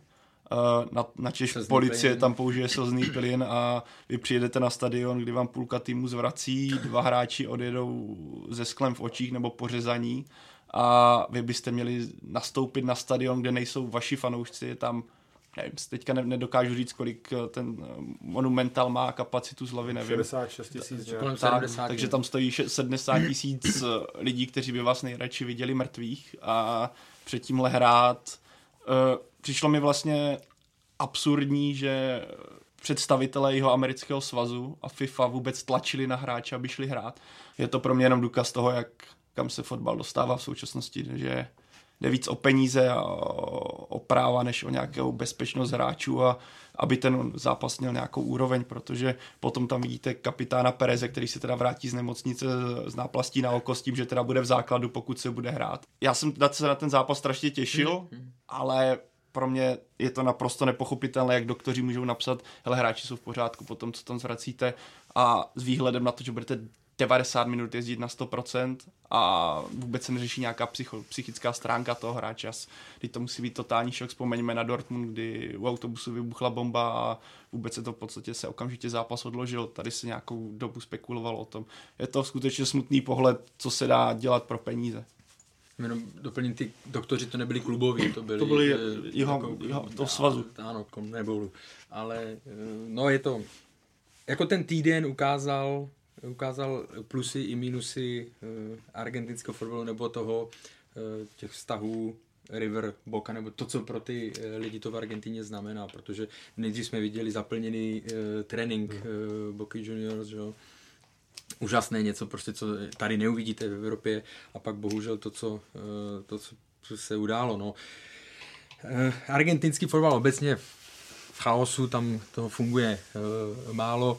S4: eh, na, na Češ slzný policie tam použije slzný plyn a vy přijedete na stadion, kdy vám půlka týmu zvrací, dva hráči odjedou ze sklem v očích nebo pořezaní a vy byste měli nastoupit na stadion, kde nejsou vaši fanoušci, je tam nevím, teďka ne, nedokážu říct, kolik eh, ten eh, Monumental má kapacitu z hlavy, nevím.
S3: 66 tisíc,
S4: tak, takže tam stojí 70 tisíc eh, lidí, kteří by vás nejradši viděli mrtvých a před tímhle hrát. Přišlo mi vlastně absurdní, že představitelé jeho amerického svazu a FIFA vůbec tlačili na hráče, aby šli hrát. Je to pro mě jenom důkaz toho, jak kam se fotbal dostává v současnosti, že jde víc o peníze a o práva, než o nějakou bezpečnost hráčů a aby ten zápas měl nějakou úroveň, protože potom tam vidíte kapitána Pereze, který se teda vrátí z nemocnice z náplastí na oko s tím, že teda bude v základu, pokud se bude hrát. Já jsem se na ten zápas strašně těšil, mm-hmm. ale pro mě je to naprosto nepochopitelné, jak doktoři můžou napsat, hele, hráči jsou v pořádku po tom, co tam zvracíte a s výhledem na to, že budete 90 minut jezdit na 100% a vůbec se neřeší nějaká psycho, psychická stránka toho hráče. Teď to musí být totální šok. Vzpomeňme na Dortmund, kdy u autobusu vybuchla bomba a vůbec se to v podstatě se okamžitě zápas odložil. Tady se nějakou dobu spekulovalo o tom. Je to skutečně smutný pohled, co se dá dělat pro peníze.
S2: Jenom doplním, ty doktoři to nebyli kluboví, to byli...
S4: To byli eh, jeho, jako, jeho to svazu.
S2: Ano, nebylu. Ale eh, no je to... Jako ten týden ukázal, ukázal plusy i minusy uh, argentinského fotbalu nebo toho uh, těch vztahů River Boca, nebo to, co pro ty uh, lidi to v Argentině znamená, protože nejdřív jsme viděli zaplněný uh, trénink uh, Boca Juniors, že jo, úžasné něco, prostě, co tady neuvidíte v Evropě a pak bohužel to, co, to, co se událo. No. Argentinský fotbal obecně v chaosu, tam toho funguje málo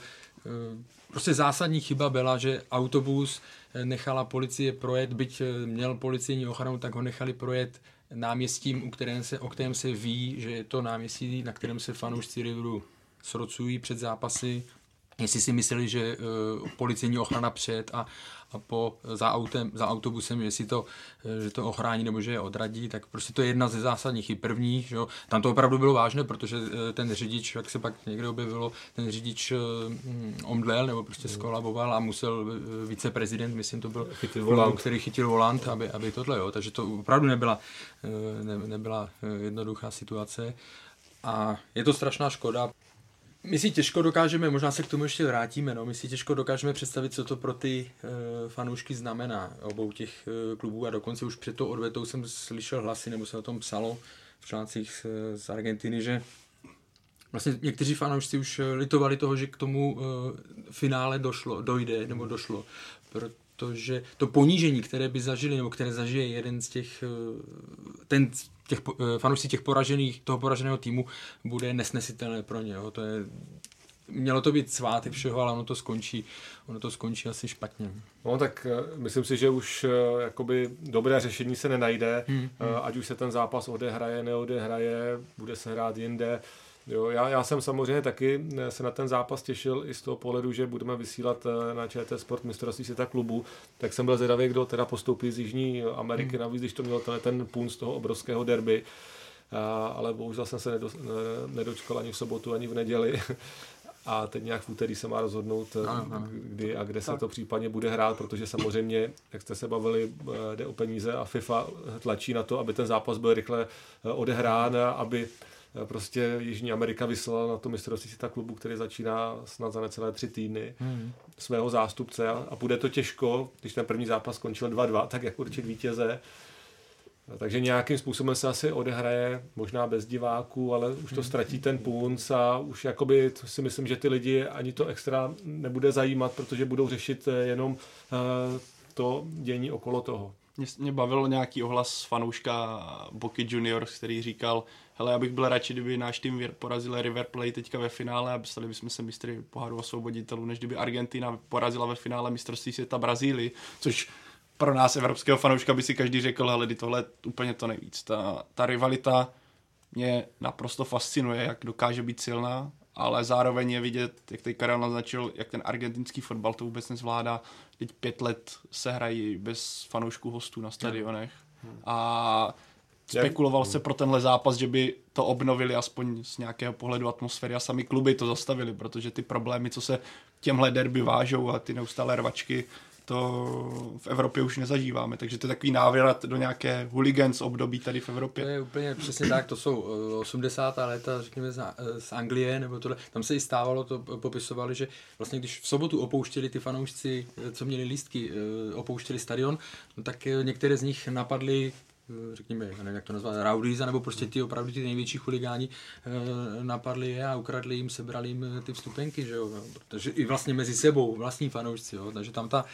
S2: prostě zásadní chyba byla, že autobus eh, nechala policie projet, byť eh, měl policejní ochranu, tak ho nechali projet náměstím, u kterém se, o kterém se ví, že je to náměstí, na kterém se fanoušci Riveru srocují před zápasy. Jestli si mysleli, že uh, policejní ochrana před a, a po, za, autem, za autobusem, jestli to, eh, že to ochrání nebo že je odradí, tak prostě to je jedna ze zásadních i prvních. Že jo. Tam to opravdu bylo vážné, protože eh, ten řidič, jak se pak někde objevilo, ten řidič mm, omdlel nebo prostě skolaboval a musel viceprezident, myslím, to byl,
S3: chytil volant.
S2: který chytil volant, aby, aby tohle, jo. takže to opravdu nebyla, ne, nebyla jednoduchá situace. A je to strašná škoda. My si těžko dokážeme, možná se k tomu ještě vrátíme, no, my si těžko dokážeme představit, co to pro ty uh, fanoušky znamená obou těch uh, klubů. A dokonce už před tou odvetou jsem slyšel hlasy, nebo se o tom psalo v článcích z, z Argentiny, že vlastně někteří fanoušci už litovali toho, že k tomu uh, finále došlo, dojde, nebo došlo, protože to ponížení, které by zažili, nebo které zažije jeden z těch, ten těch eh, fanoušci těch poražených, toho poraženého týmu bude nesnesitelné pro ně. Jo. To je, mělo to být svátek všeho, ale ono to skončí, ono to skončí asi špatně.
S3: No tak eh, myslím si, že už eh, jakoby dobré řešení se nenajde, hmm, hmm. ať už se ten zápas odehraje, neodehraje, bude se hrát jinde. Jo, já, já jsem samozřejmě taky eh, se na ten zápas těšil i z toho pohledu, že budeme vysílat eh, na ČT Sport mistrovství světa klubu, tak jsem byl zvědavý, kdo teda postoupí z Jižní Ameriky, hmm. navíc když to měl ten, ten půn z toho obrovského derby, a, ale bohužel jsem se nedo, ne, nedočkal ani v sobotu, ani v neděli. A teď nějak v úterý se má rozhodnout, ano. kdy a kde se to případně bude hrát, protože samozřejmě, jak jste se bavili, jde o peníze a FIFA tlačí na to, aby ten zápas byl rychle odehrán, aby Eh, prostě Jižní Amerika vyslala na to mistrovství světa klubu, který začíná snad za necelé tři týdny, hmm. svého zástupce a, a bude to těžko, když ten první zápas skončil 2-2, tak jak určit vítěze. Takže nějakým způsobem se asi odehraje, možná bez diváků, ale už to ztratí ten punc a už jakoby si myslím, že ty lidi ani to extra nebude zajímat, protože budou řešit jenom to dění okolo toho.
S4: Mě, mě bavil nějaký ohlas fanouška Boky Juniors, který říkal, hele, já bych byl radši, kdyby náš tým porazil River Plate teďka ve finále a stali bychom se mistry poháru osvoboditelů, než kdyby Argentina porazila ve finále mistrovství světa Brazílii, což pro nás evropského fanouška by si každý řekl, hele, tohle úplně to nejvíc. Ta, ta rivalita mě naprosto fascinuje, jak dokáže být silná, ale zároveň je vidět, jak tady Karel naznačil, jak ten argentinský fotbal to vůbec nezvládá. Teď pět let se hrají bez fanoušků hostů na stadionech. A spekuloval se pro tenhle zápas, že by to obnovili aspoň z nějakého pohledu atmosféry a sami kluby to zastavili, protože ty problémy, co se těmhle derby vážou a ty neustále rvačky, to v Evropě už nezažíváme, takže to je takový návrat do nějaké hooligans období tady v Evropě.
S2: To je úplně přesně tak, to jsou 80. Eh, léta, řekněme z, z Anglie nebo tohle. Tam se i stávalo, to popisovali, že vlastně když v sobotu opouštěli ty fanoušci, eh, co měli lístky, eh, opouštěli stadion, no tak některé z nich napadli řekněme, nevím, jak to nazvat, rowdies, nebo prostě ty opravdu ty největší chuligáni napadli je a ukradli jim, sebrali jim ty vstupenky, že jo, protože i vlastně mezi sebou, vlastní fanoušci, jo, takže tam ta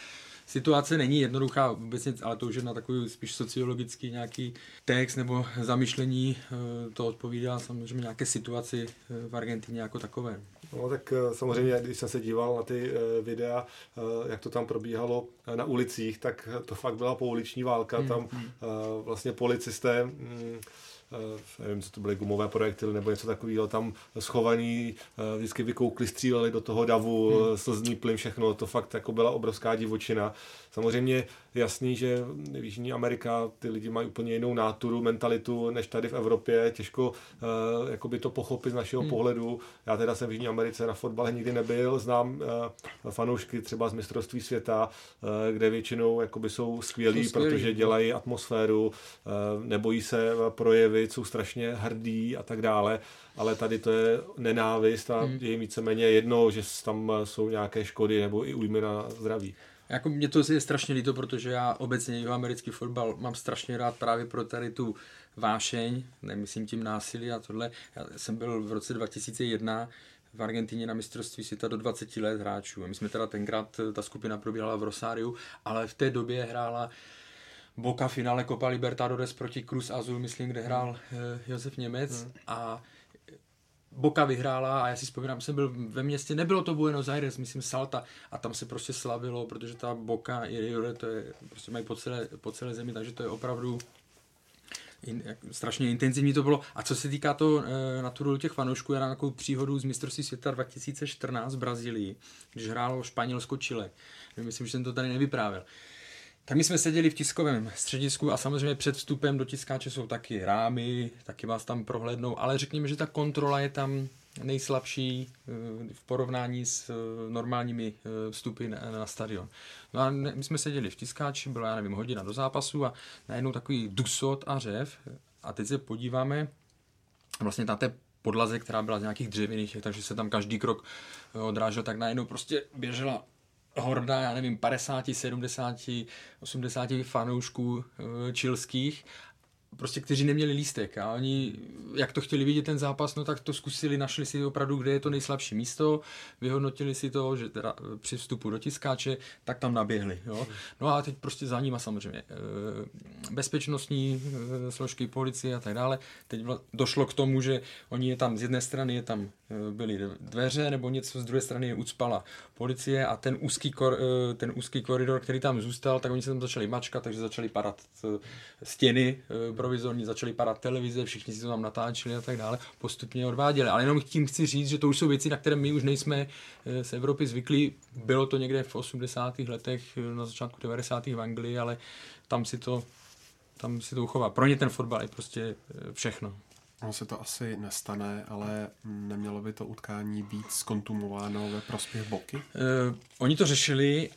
S2: situace není jednoduchá vůbec nic, ale to už je na takový spíš sociologický nějaký text nebo zamyšlení, eh, to odpovídá samozřejmě nějaké situaci eh, v Argentině jako takové.
S3: No tak eh, samozřejmě, když jsem se díval na ty videa, jak to tam probíhalo na ulicích, tak to fakt byla pouliční válka, hmm. tam hmm. vlastně policisté mm, nevím, co to byly gumové projekty nebo něco takového, tam schovaný, eh, vždycky vykoukli, stříleli do toho davu, hmm. slzný plyn, všechno, to fakt jako byla obrovská divočina. Samozřejmě jasný, že v Jižní Amerika ty lidi mají úplně jinou náturu, mentalitu než tady v Evropě, těžko uh, jakoby to pochopit z našeho hmm. pohledu. Já teda jsem v Jižní Americe na fotbale nikdy nebyl, znám uh, fanoušky třeba z mistrovství světa, uh, kde většinou jakoby jsou skvělí, jsou skvělí, protože dělají atmosféru, uh, nebojí se projevit, jsou strašně hrdí a tak dále, ale tady to je nenávist a hmm. je jim víceméně jedno, že tam jsou nějaké škody nebo i újmy na zdraví.
S2: Jako mě to je strašně líto, protože já obecně americký fotbal mám strašně rád právě pro tady tu vášeň, nemyslím tím násilí a tohle. Já jsem byl v roce 2001 v Argentině na mistrovství světa do 20 let hráčů. My jsme teda tenkrát, ta skupina probíhala v Rosáriu, ale v té době hrála Boca finále Copa Libertadores proti Cruz Azul, myslím, kde hrál eh, Josef Němec hmm. a Boka vyhrála a já si vzpomínám, jsem byl ve městě, nebylo to Buenos Aires, myslím Salta a tam se prostě slavilo, protože ta Boka i Rio, to je, prostě mají po celé, po celé zemi, takže to je opravdu in, jak, strašně intenzivní to bylo. A co se týká toho e, naturu těch fanoušků, já na takovou příhodu z mistrovství světa 2014 v Brazílii, když hrálo Španělsko-Chile. Myslím, že jsem to tady nevyprávěl. Tak my jsme seděli v tiskovém středisku a samozřejmě před vstupem do tiskáče jsou taky rámy, taky vás tam prohlédnou, ale řekněme, že ta kontrola je tam nejslabší eh, v porovnání s eh, normálními eh, vstupy na, stadion. No a my jsme seděli v tiskáči, byla, já nevím, hodina do zápasu a najednou takový dusot a řev a teď se podíváme vlastně na té podlaze, která byla z nějakých dřevěných, takže se tam každý krok odrážel, tak najednou prostě běžela horda, já nevím, 50, 70, 80 fanoušků čilských prostě kteří neměli lístek a oni, jak to chtěli vidět ten zápas, no tak to zkusili, našli si opravdu, kde je to nejslabší místo, vyhodnotili si to, že teda při vstupu do tiskáče, tak tam naběhli. Jo? No a teď prostě za nima samozřejmě e, bezpečnostní e, složky, policie a tak dále. Teď došlo k tomu, že oni je tam z jedné strany je tam byly dveře nebo něco, z druhé strany je ucpala policie a ten úzký, kor, ten úzký koridor, který tam zůstal, tak oni se tam začali mačkat, takže začali padat stěny provizorní, začaly padat televize, všichni si to tam natáčeli a tak dále, postupně odváděli. Ale jenom tím chci říct, že to už jsou věci, na které my už nejsme eh, z Evropy zvyklí. Bylo to někde v 80. letech, eh, na začátku 90. v Anglii, ale tam si to, tam si to uchová. Pro ně ten fotbal je prostě eh, všechno.
S1: Ono se to asi nestane, ale nemělo by to utkání být skontumováno ve prospěch Boky? Uh,
S2: oni to řešili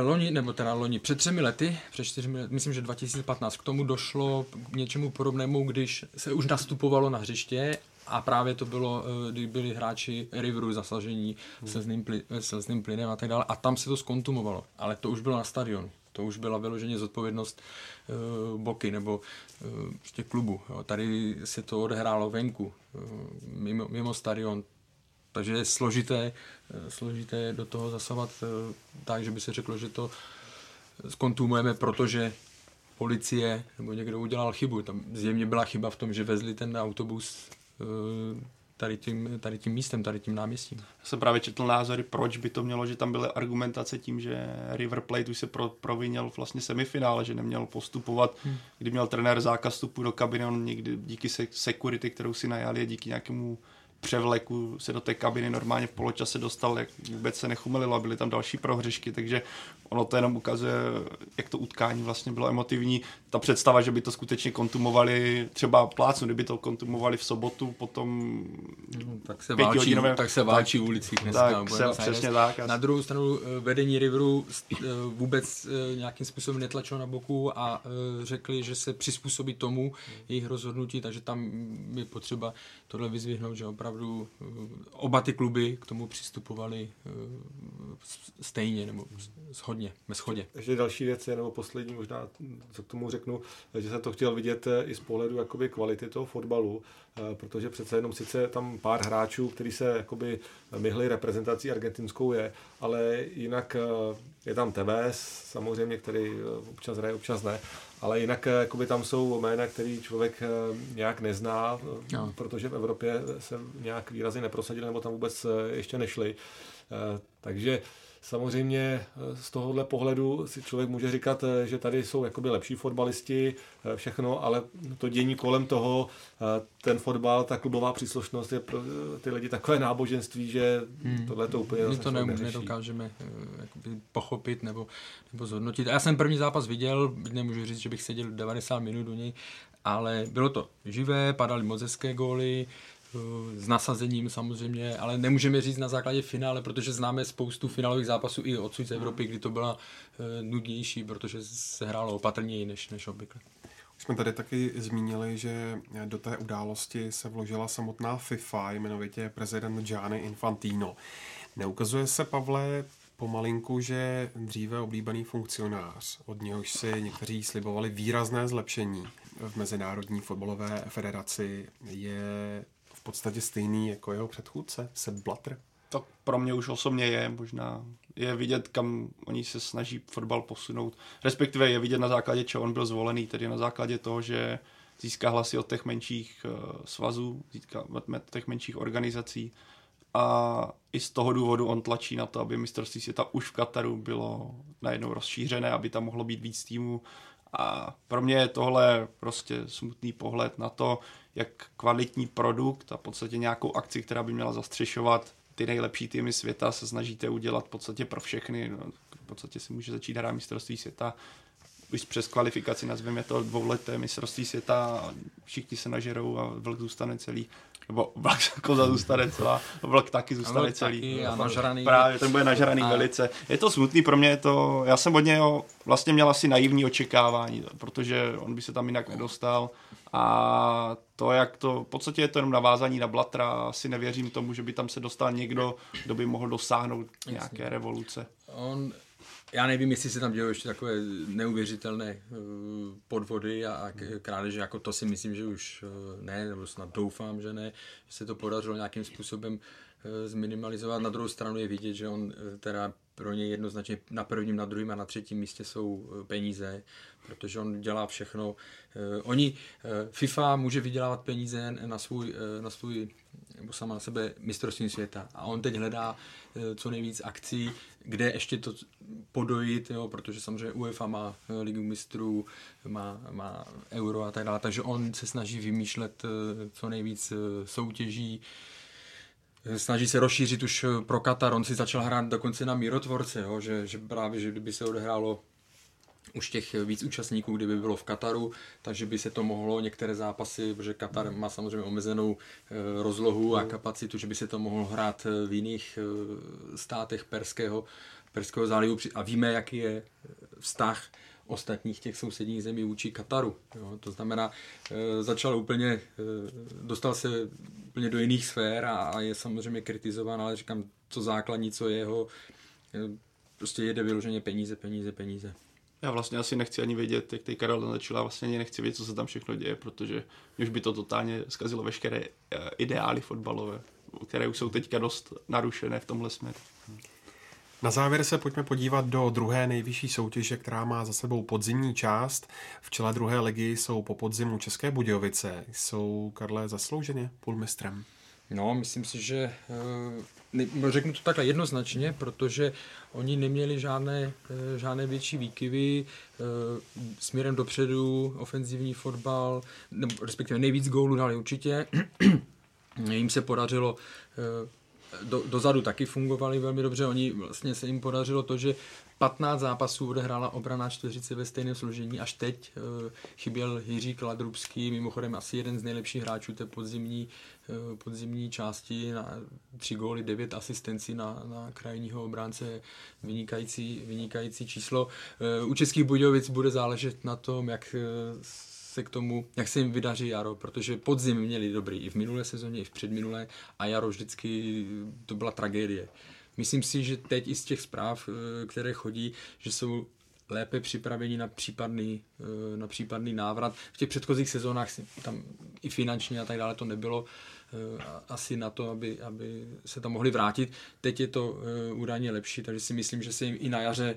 S2: loni, nebo teda loni, před třemi lety, před čtyřmi lety, myslím, že 2015, k tomu došlo k něčemu podobnému, když se už nastupovalo na hřiště a právě to bylo, eh, kdy byli hráči Riveru zasažení hmm. slzným, pli, slzným plynem a tak dále a tam se to skontumovalo, ale to už bylo na stadionu. To už byla vyloženě zodpovědnost uh, Boky nebo uh, klubu. Jo. Tady se to odehrálo venku, uh, mimo, mimo stadion. Takže je složité, uh, složité do toho zasahovat uh, tak, že by se řeklo, že to skontumujeme, protože policie nebo někdo udělal chybu. Tam zjevně byla chyba v tom, že vezli ten autobus uh, tady tím, tady tím místem, tady tím náměstím.
S4: Já jsem právě četl názory, proč by to mělo, že tam byly argumentace tím, že River Plate už se pro, provinil vlastně semifinále, že neměl postupovat, hmm. kdy měl trenér zákaz vstupu do kabiny, on někdy díky security, kterou si najali, díky nějakému převleku se do té kabiny normálně v poločase dostal, jak vůbec se nechumelilo a byly tam další prohřešky, takže ono to jenom ukazuje, jak to utkání vlastně bylo emotivní. Ta představa, že by to skutečně kontumovali třeba plácnu, kdyby to kontumovali v sobotu, potom
S2: no, tak se válčí, tak se válčí tak, v ulicích dneska.
S4: Tak se, přesně tak.
S2: Na druhou stranu eh, vedení Riveru eh, vůbec eh, nějakým způsobem netlačilo na boku a řekli, že se přizpůsobí tomu jejich rozhodnutí, takže tam je potřeba tohle vyzvihnout, že opravdu oba ty kluby k tomu přistupovali stejně nebo shodně ve schodě.
S3: Ještě další věc je, nebo poslední možná, co k tomu řeknu, že jsem to chtěl vidět eh, i z pohledu jakoby kvality toho fotbalu, eh, protože přece jenom sice tam pár hráčů, kteří se jakoby myhli reprezentací argentinskou je, ale jinak eh, je tam Tevez, samozřejmě, který občas hraje, občas ne, ale jinak jakoby tam jsou jména, který člověk nějak nezná, no. protože v Evropě se nějak výrazně neprosadili, nebo tam vůbec ještě nešli. Takže Samozřejmě eh, z tohohle pohledu si člověk může říkat, eh, že tady jsou jakoby lepší fotbalisti, eh, všechno, ale to dění kolem toho, ten fotbal, ta klubová příslušnost je pro ty lidi takové náboženství, že hmm. tohle to úplně
S2: My to ne, nedokážeme jakoby, pochopit nebo, nebo zhodnotit. Já jsem první zápas viděl, nemůžu říct, že bych seděl 90 minut u něj, ale bylo to živé, padaly moc hezké góly, s nasazením samozřejmě, ale nemůžeme říct na základě finále, protože známe spoustu finálových zápasů i odsud z Evropy, kdy to byla eh, nudnější, protože se hrálo opatrněji než, než obvykle.
S1: Už jsme tady taky zmínili, že do té události se vložila samotná FIFA, jmenovitě prezident Gianni Infantino. Neukazuje se, Pavle, pomalinku, že dříve oblíbený funkcionář, od něhož si někteří slibovali výrazné zlepšení v Mezinárodní fotbalové federaci, je podstatě stejný jako jeho předchůdce, Sepp Blatter?
S4: Tak pro mě už osobně je, možná je vidět, kam oni se snaží fotbal posunout. Respektive je vidět na základě, čeho on byl zvolený, tedy na základě toho, že získá hlasy od těch menších uh, svazů, získá od těch menších organizací a i z toho důvodu on tlačí na to, aby mistrovství světa už v Kataru bylo najednou rozšířené, aby tam mohlo být víc týmů. A pro mě je tohle prostě smutný pohled na to, jak kvalitní produkt a v podstatě nějakou akci, která by měla zastřešovat ty nejlepší týmy světa, se snažíte udělat v podstatě pro všechny. No, v podstatě si může začít hrát mistrovství světa už přes kvalifikaci, nazveme to dvouleté mistrovství světa, všichni se nažerou a vlk zůstane celý. Nebo vlk koza zůstane celá, vlk taky zůstane vlk celý.
S2: Taky a nažraný.
S4: Právě, ten bude nažraný a... velice. Je to smutný pro mě, to, já jsem od něho vlastně měl asi naivní očekávání, protože on by se tam jinak nedostal. A to, jak to, v podstatě je to jenom navázání na Blatra, asi nevěřím tomu, že by tam se dostal někdo, kdo by mohl dosáhnout nějaké revoluce.
S2: On, já nevím, jestli se tam dělo ještě takové neuvěřitelné eh, podvody a krádeže, jako to si myslím, že už eh, ne, nebo snad doufám, že ne, že se to podařilo nějakým způsobem zminimalizovat. Na druhou stranu je vidět, že on teda pro něj jednoznačně na prvním, na druhém a na třetím místě jsou peníze protože on dělá všechno. Oni, FIFA může vydělávat peníze na svůj, na svůj nebo sama na sebe mistrovství světa a on teď hledá co nejvíc akcí, kde ještě to podojit, jo, protože samozřejmě UEFA má ligu mistrů, má, má euro a tak dále, takže on se snaží vymýšlet co nejvíc soutěží, snaží se rozšířit už pro Katar, on si začal hrát dokonce na mírotvorce, jo, že, že právě, že kdyby se odehrálo už těch víc účastníků, kdyby bylo v Kataru, takže by se to mohlo. Některé zápasy, protože Katar má samozřejmě omezenou eh, rozlohu a mm. kapacitu, že by se to mohlo hrát eh, v jiných eh, státech Perského, Perského zálivu. A víme, jaký je vztah ostatních těch sousedních zemí vůči Kataru. Jo. To znamená, začal úplně, dostal se úplně do jiných sfér a, a je samozřejmě kritizován, ale říkám, co základní, co je jeho, prostě jede vyloženě peníze, peníze, peníze.
S4: Já vlastně asi nechci ani vědět, jak tady Karel začala, vlastně ani nechci vědět, co se tam všechno děje, protože už by to totálně zkazilo veškeré ideály fotbalové, které už jsou teďka dost narušené v tomhle směru.
S1: Na závěr se pojďme podívat do druhé nejvyšší soutěže, která má za sebou podzimní část. V čele druhé ligy jsou po podzimu České Budějovice. Jsou, Karle, zaslouženě půlmistrem?
S2: No, myslím si, že eh, řeknu to takhle jednoznačně, protože oni neměli žádné, eh, žádné větší výkyvy eh, směrem dopředu, ofenzivní fotbal, nebo respektive nejvíc gólů dali určitě. Jim se podařilo do, dozadu taky fungovali velmi dobře. Oni vlastně se jim podařilo to, že 15 zápasů odehrála obrana čtveřice ve stejném složení. Až teď e, chyběl Jiří Kladrubský, mimochodem asi jeden z nejlepších hráčů té podzimní, e, podzimní části. Na tři góly, devět asistencí na, na krajního obránce. Vynikající, vynikající číslo. E, u Českých Budějovic bude záležet na tom, jak se k tomu, jak se jim vydaří jaro, protože podzim měli dobrý i v minulé sezóně, i v předminulé a jaro vždycky to byla tragédie. Myslím si, že teď i z těch zpráv, eh, které chodí, že jsou lépe připraveni na případný, eh, na případný návrat. V těch předchozích sezónách tam i finančně a tak dále to nebylo eh, asi na to, aby, aby se tam mohli vrátit. Teď je to údajně lepší, takže si myslím, že se jim i na jaře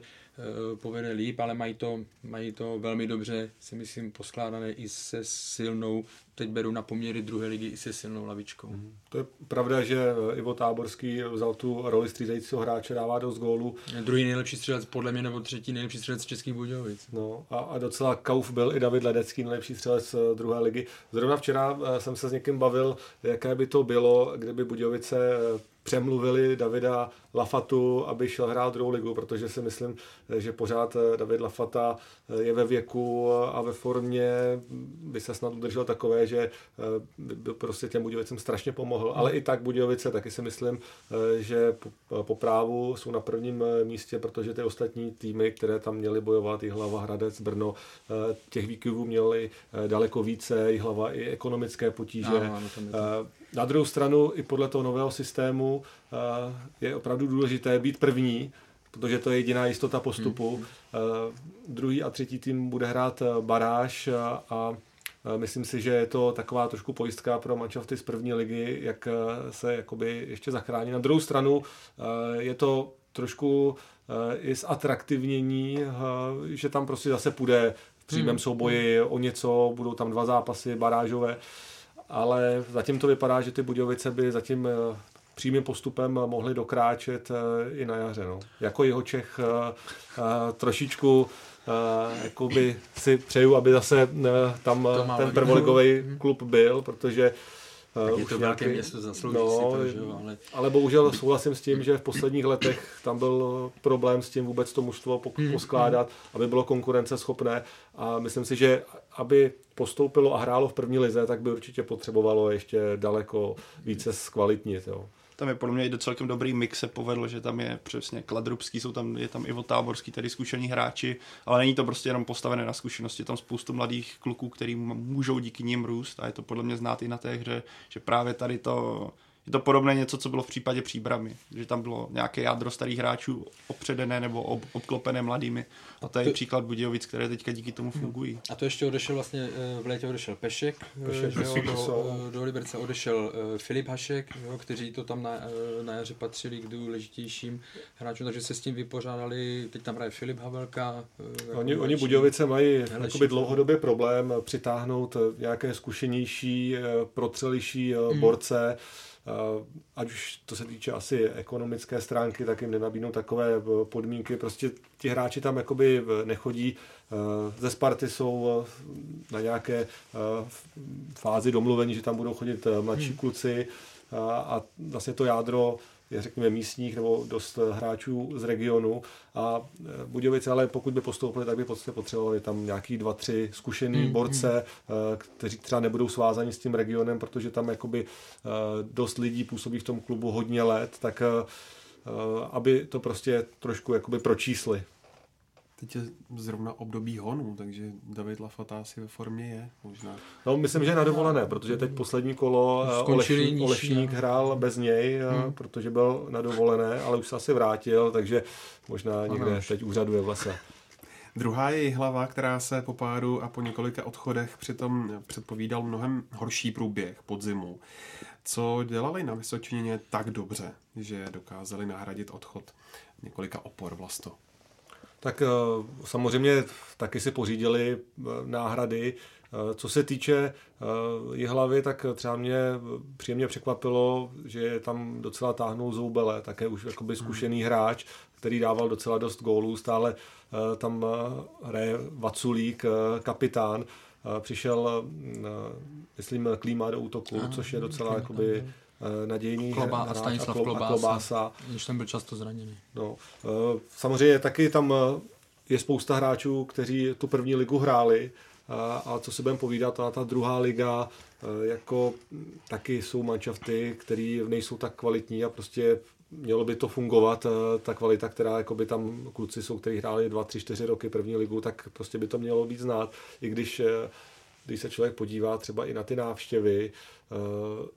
S2: povede líp, ale mají to, mají to velmi dobře, si myslím, poskládané i se silnou, teď beru na poměry druhé ligy i se silnou lavičkou. Mm.
S3: To je pravda, že eh, Ivo Táborský vzal tu roli střídajícího hráče, dává dost gólů.
S2: Druhý nejlepší střelec, podle mě, nebo třetí nejlepší střelec Českých Budějovic.
S3: No a, a docela kauf byl i David Ledecký, nejlepší střelec eh, druhé ligy. Zrovna včera jsem se s někým bavil, jaké by to bylo, kdyby Budějovice přemluvili Davida Lafatu, aby šel hrát druhou ligu, protože si myslím, že pořád eh, David Lafata eh, je ve věku a ve formě, by se snad udržel takové, že eh, by prostě těm Budějovicem strašně pomohl. Ale i tak Budějovice taky si myslím, že po právu jsou na prvním místě, protože ty ostatní týmy, které tam měly bojovat, i Hlava, Hradec, Brno, těch výkyvů měli daleko více, i Hlava i ekonomické potíže. Aha, no na druhou stranu i podle toho nového systému je opravdu důležité být první, protože to je jediná jistota postupu. Hmm. Druhý a třetí tým bude hrát baráž a, a myslím si, že je to taková trošku pojistka pro manšafty z první ligy, jak se jakoby ještě zachrání. Na druhou stranu je to trošku i zatraktivnění, že tam prostě zase půjde v přímém hmm. souboji o něco, budou tam dva zápasy barážové ale zatím to vypadá, že ty Budějovice by zatím eh, přímým postupem mohli dokráčet eh, i na jaře. No. Jako jeho Čech eh, trošičku jakoby si přeju, aby zase tam ten prvoligový klub byl, protože
S2: tak je to nějaký, velké město, zaslouží no, si to, že jo, ale...
S3: ale bohužel souhlasím s tím, že v posledních letech tam byl problém s tím vůbec to mužstvo hmm, poskládat, hmm. aby bylo konkurenceschopné a myslím si, že aby postoupilo a hrálo v první lize, tak by určitě potřebovalo ještě daleko více zkvalitnit. Jo
S4: tam je podle mě i celkem dobrý mix se povedl, že tam je přesně Kladrubský, jsou tam, je tam Ivo Táborský, tedy zkušení hráči, ale není to prostě jenom postavené na zkušenosti, je tam spoustu mladých kluků, který můžou díky nim růst a je to podle mě znát i na té hře, že právě tady to je to podobné něco, co bylo v případě příbramy, že tam bylo nějaké jádro starých hráčů opředené nebo ob, obklopené mladými. A to je to... příklad Budějovic, které teďka díky tomu fungují.
S2: A to ještě odešel vlastně, eh, v létě odešel Pešek, eh, Pešek že jo, do, do Liberce odešel eh, Filip Hašek, jo, kteří to tam na, na jaře patřili k důležitějším hráčům, takže se s tím vypořádali, teď tam hraje Filip Havelka.
S3: Oni, oni Budějovice mají dlouhodobě problém přitáhnout nějaké zkušenější, protřelejší hmm. borce, Eh, ať už to se týče asi ekonomické stránky, tak jim nenabídnou takové eh, podmínky. Prostě ti hráči tam jakoby eh, nechodí. Ze Sparty jsou na nějaké fázi domluvení, že tam budou chodit mladší hmm. kluci a vlastně to jádro řekněme místních nebo dost hráčů z regionu a e, Budějovice, ale pokud by postoupili, tak by potřebovali tam nějaký dva, tři zkušený hmm, borce, hmm. kteří třeba nebudou svázaní s tím regionem, protože tam jakoby dost lidí působí v tom klubu hodně let, tak aby to prostě trošku jakoby pročísli.
S1: Teď je zrovna období honu, takže David Lafata asi ve formě je možná.
S3: No, myslím, že na dovolené, protože teď poslední kolo eh, Olešník, Olešník hrál bez něj, eh, hmm. protože byl na dovolené, ale už se asi vrátil, takže možná někde teď úřaduje v lese.
S1: Druhá je hlava, která se po pádu a po několika odchodech přitom předpovídal mnohem horší průběh podzimu. Co dělali na Vysočině tak dobře, že dokázali nahradit odchod několika opor vlasto?
S3: Tak eh, samozřejmě taky si pořídili eh, náhrady. Eh, co se týče hlavy, tak třeba mě příjemně překvapilo, že je tam docela táhnou Zoubele, také už jakoby zkušený hráč, který dával docela dost gólů, stále tam hraje Vaculík, kapitán, přišel, myslím, Klíma do útoku, což je docela jakoby nadějný
S2: Kloba,
S3: hráč
S2: a Stanislav
S3: a,
S2: Klobása,
S3: a Klobása.
S2: Když ten byl často zraněný.
S3: No, eh, samozřejmě taky tam eh, je spousta hráčů, kteří tu první ligu hráli a, a co si budeme povídat, ta, ta druhá liga, jako taky jsou manšafty, které nejsou tak kvalitní a prostě mělo by to fungovat, ta kvalita, která jako by tam kluci jsou, kteří hráli dva, tři, čtyři roky první ligu, tak prostě by to mělo být znát, i když když se člověk podívá třeba i na ty návštěvy, eh,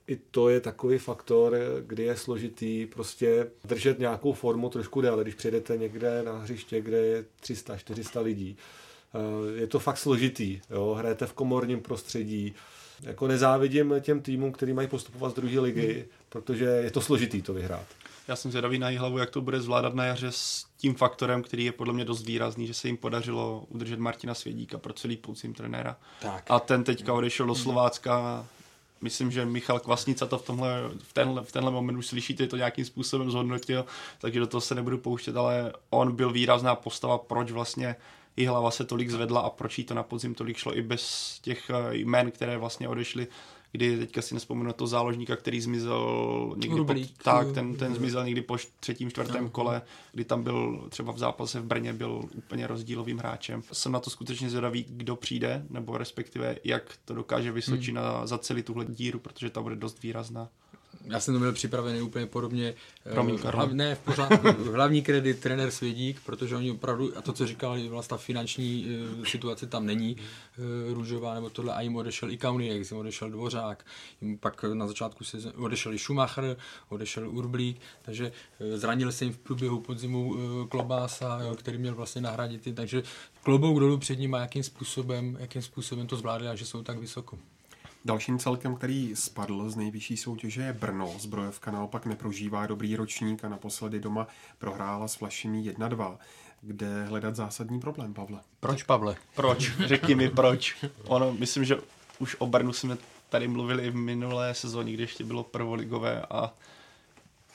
S3: i to je takový faktor, kdy je složitý prostě držet nějakou formu trošku déle, když přijedete někde na hřiště, kde je 300-400 lidí. Eh, je to fakt složitý, jo? hrajete v komorním prostředí, jako nezávidím těm týmům, který mají postupovat z druhé ligy, protože je to složitý to vyhrát.
S4: Já jsem zvědavý na hlavu, jak to bude zvládat na jaře s tím faktorem, který je podle mě dost výrazný, že se jim podařilo udržet Martina Svědíka pro celý podzim trenéra.
S2: Tak.
S4: A ten teďka odešel do Slovácka. Myslím, že Michal Kvasnica to v, tomhle, v, tenhle, v tenhle moment už slyšíte, to nějakým způsobem zhodnotil, takže do toho se nebudu pouštět, ale on byl výrazná postava, proč vlastně i hlava se tolik zvedla a proč jí to na podzim tolik šlo i bez těch eh, jmén, které vlastně odešly kdy teďka si nespomenu to záložníka, který zmizel někdy
S2: Rublík,
S4: po, tak, ten, ten zmizel někdy po třetím, čtvrtém no. kole, kdy tam byl třeba v zápase v Brně, byl úplně rozdílovým hráčem. Jsem na to skutečně zvědavý, kdo přijde, nebo respektive jak to dokáže Vysočina hmm. zacelit tuhle díru, protože ta bude dost výrazná
S2: já jsem to měl připravený úplně podobně.
S4: Promiň,
S2: eh, Hlav, ne, v pořádku. Hlavní kredit trenér Svědík, protože oni opravdu, a to, co říkal, vlastně ta finanční uh, situace tam není uh, růžová, nebo tohle, a jim odešel i Kauniek, jim odešel Dvořák, jim pak na začátku se odešel i Schumacher, odešel Urblík, takže zranil se jim v průběhu podzimu Klobása, jo, který měl vlastně nahradit, takže klobouk dolů před ním a jakým způsobem, jakým způsobem to zvládli a že jsou tak vysoko.
S1: Dalším celkem, který spadl z nejvyšší soutěže je Brno. Zbrojovka naopak neprožívá dobrý ročník a naposledy doma prohrála s Flašimi 1-2. Kde hledat zásadní problém, Pavle?
S2: Proč, Pavle?
S4: Proč? Řekni mi proč. Ono, myslím, že už o Brnu jsme tady mluvili i v minulé sezóně, když ještě bylo prvoligové a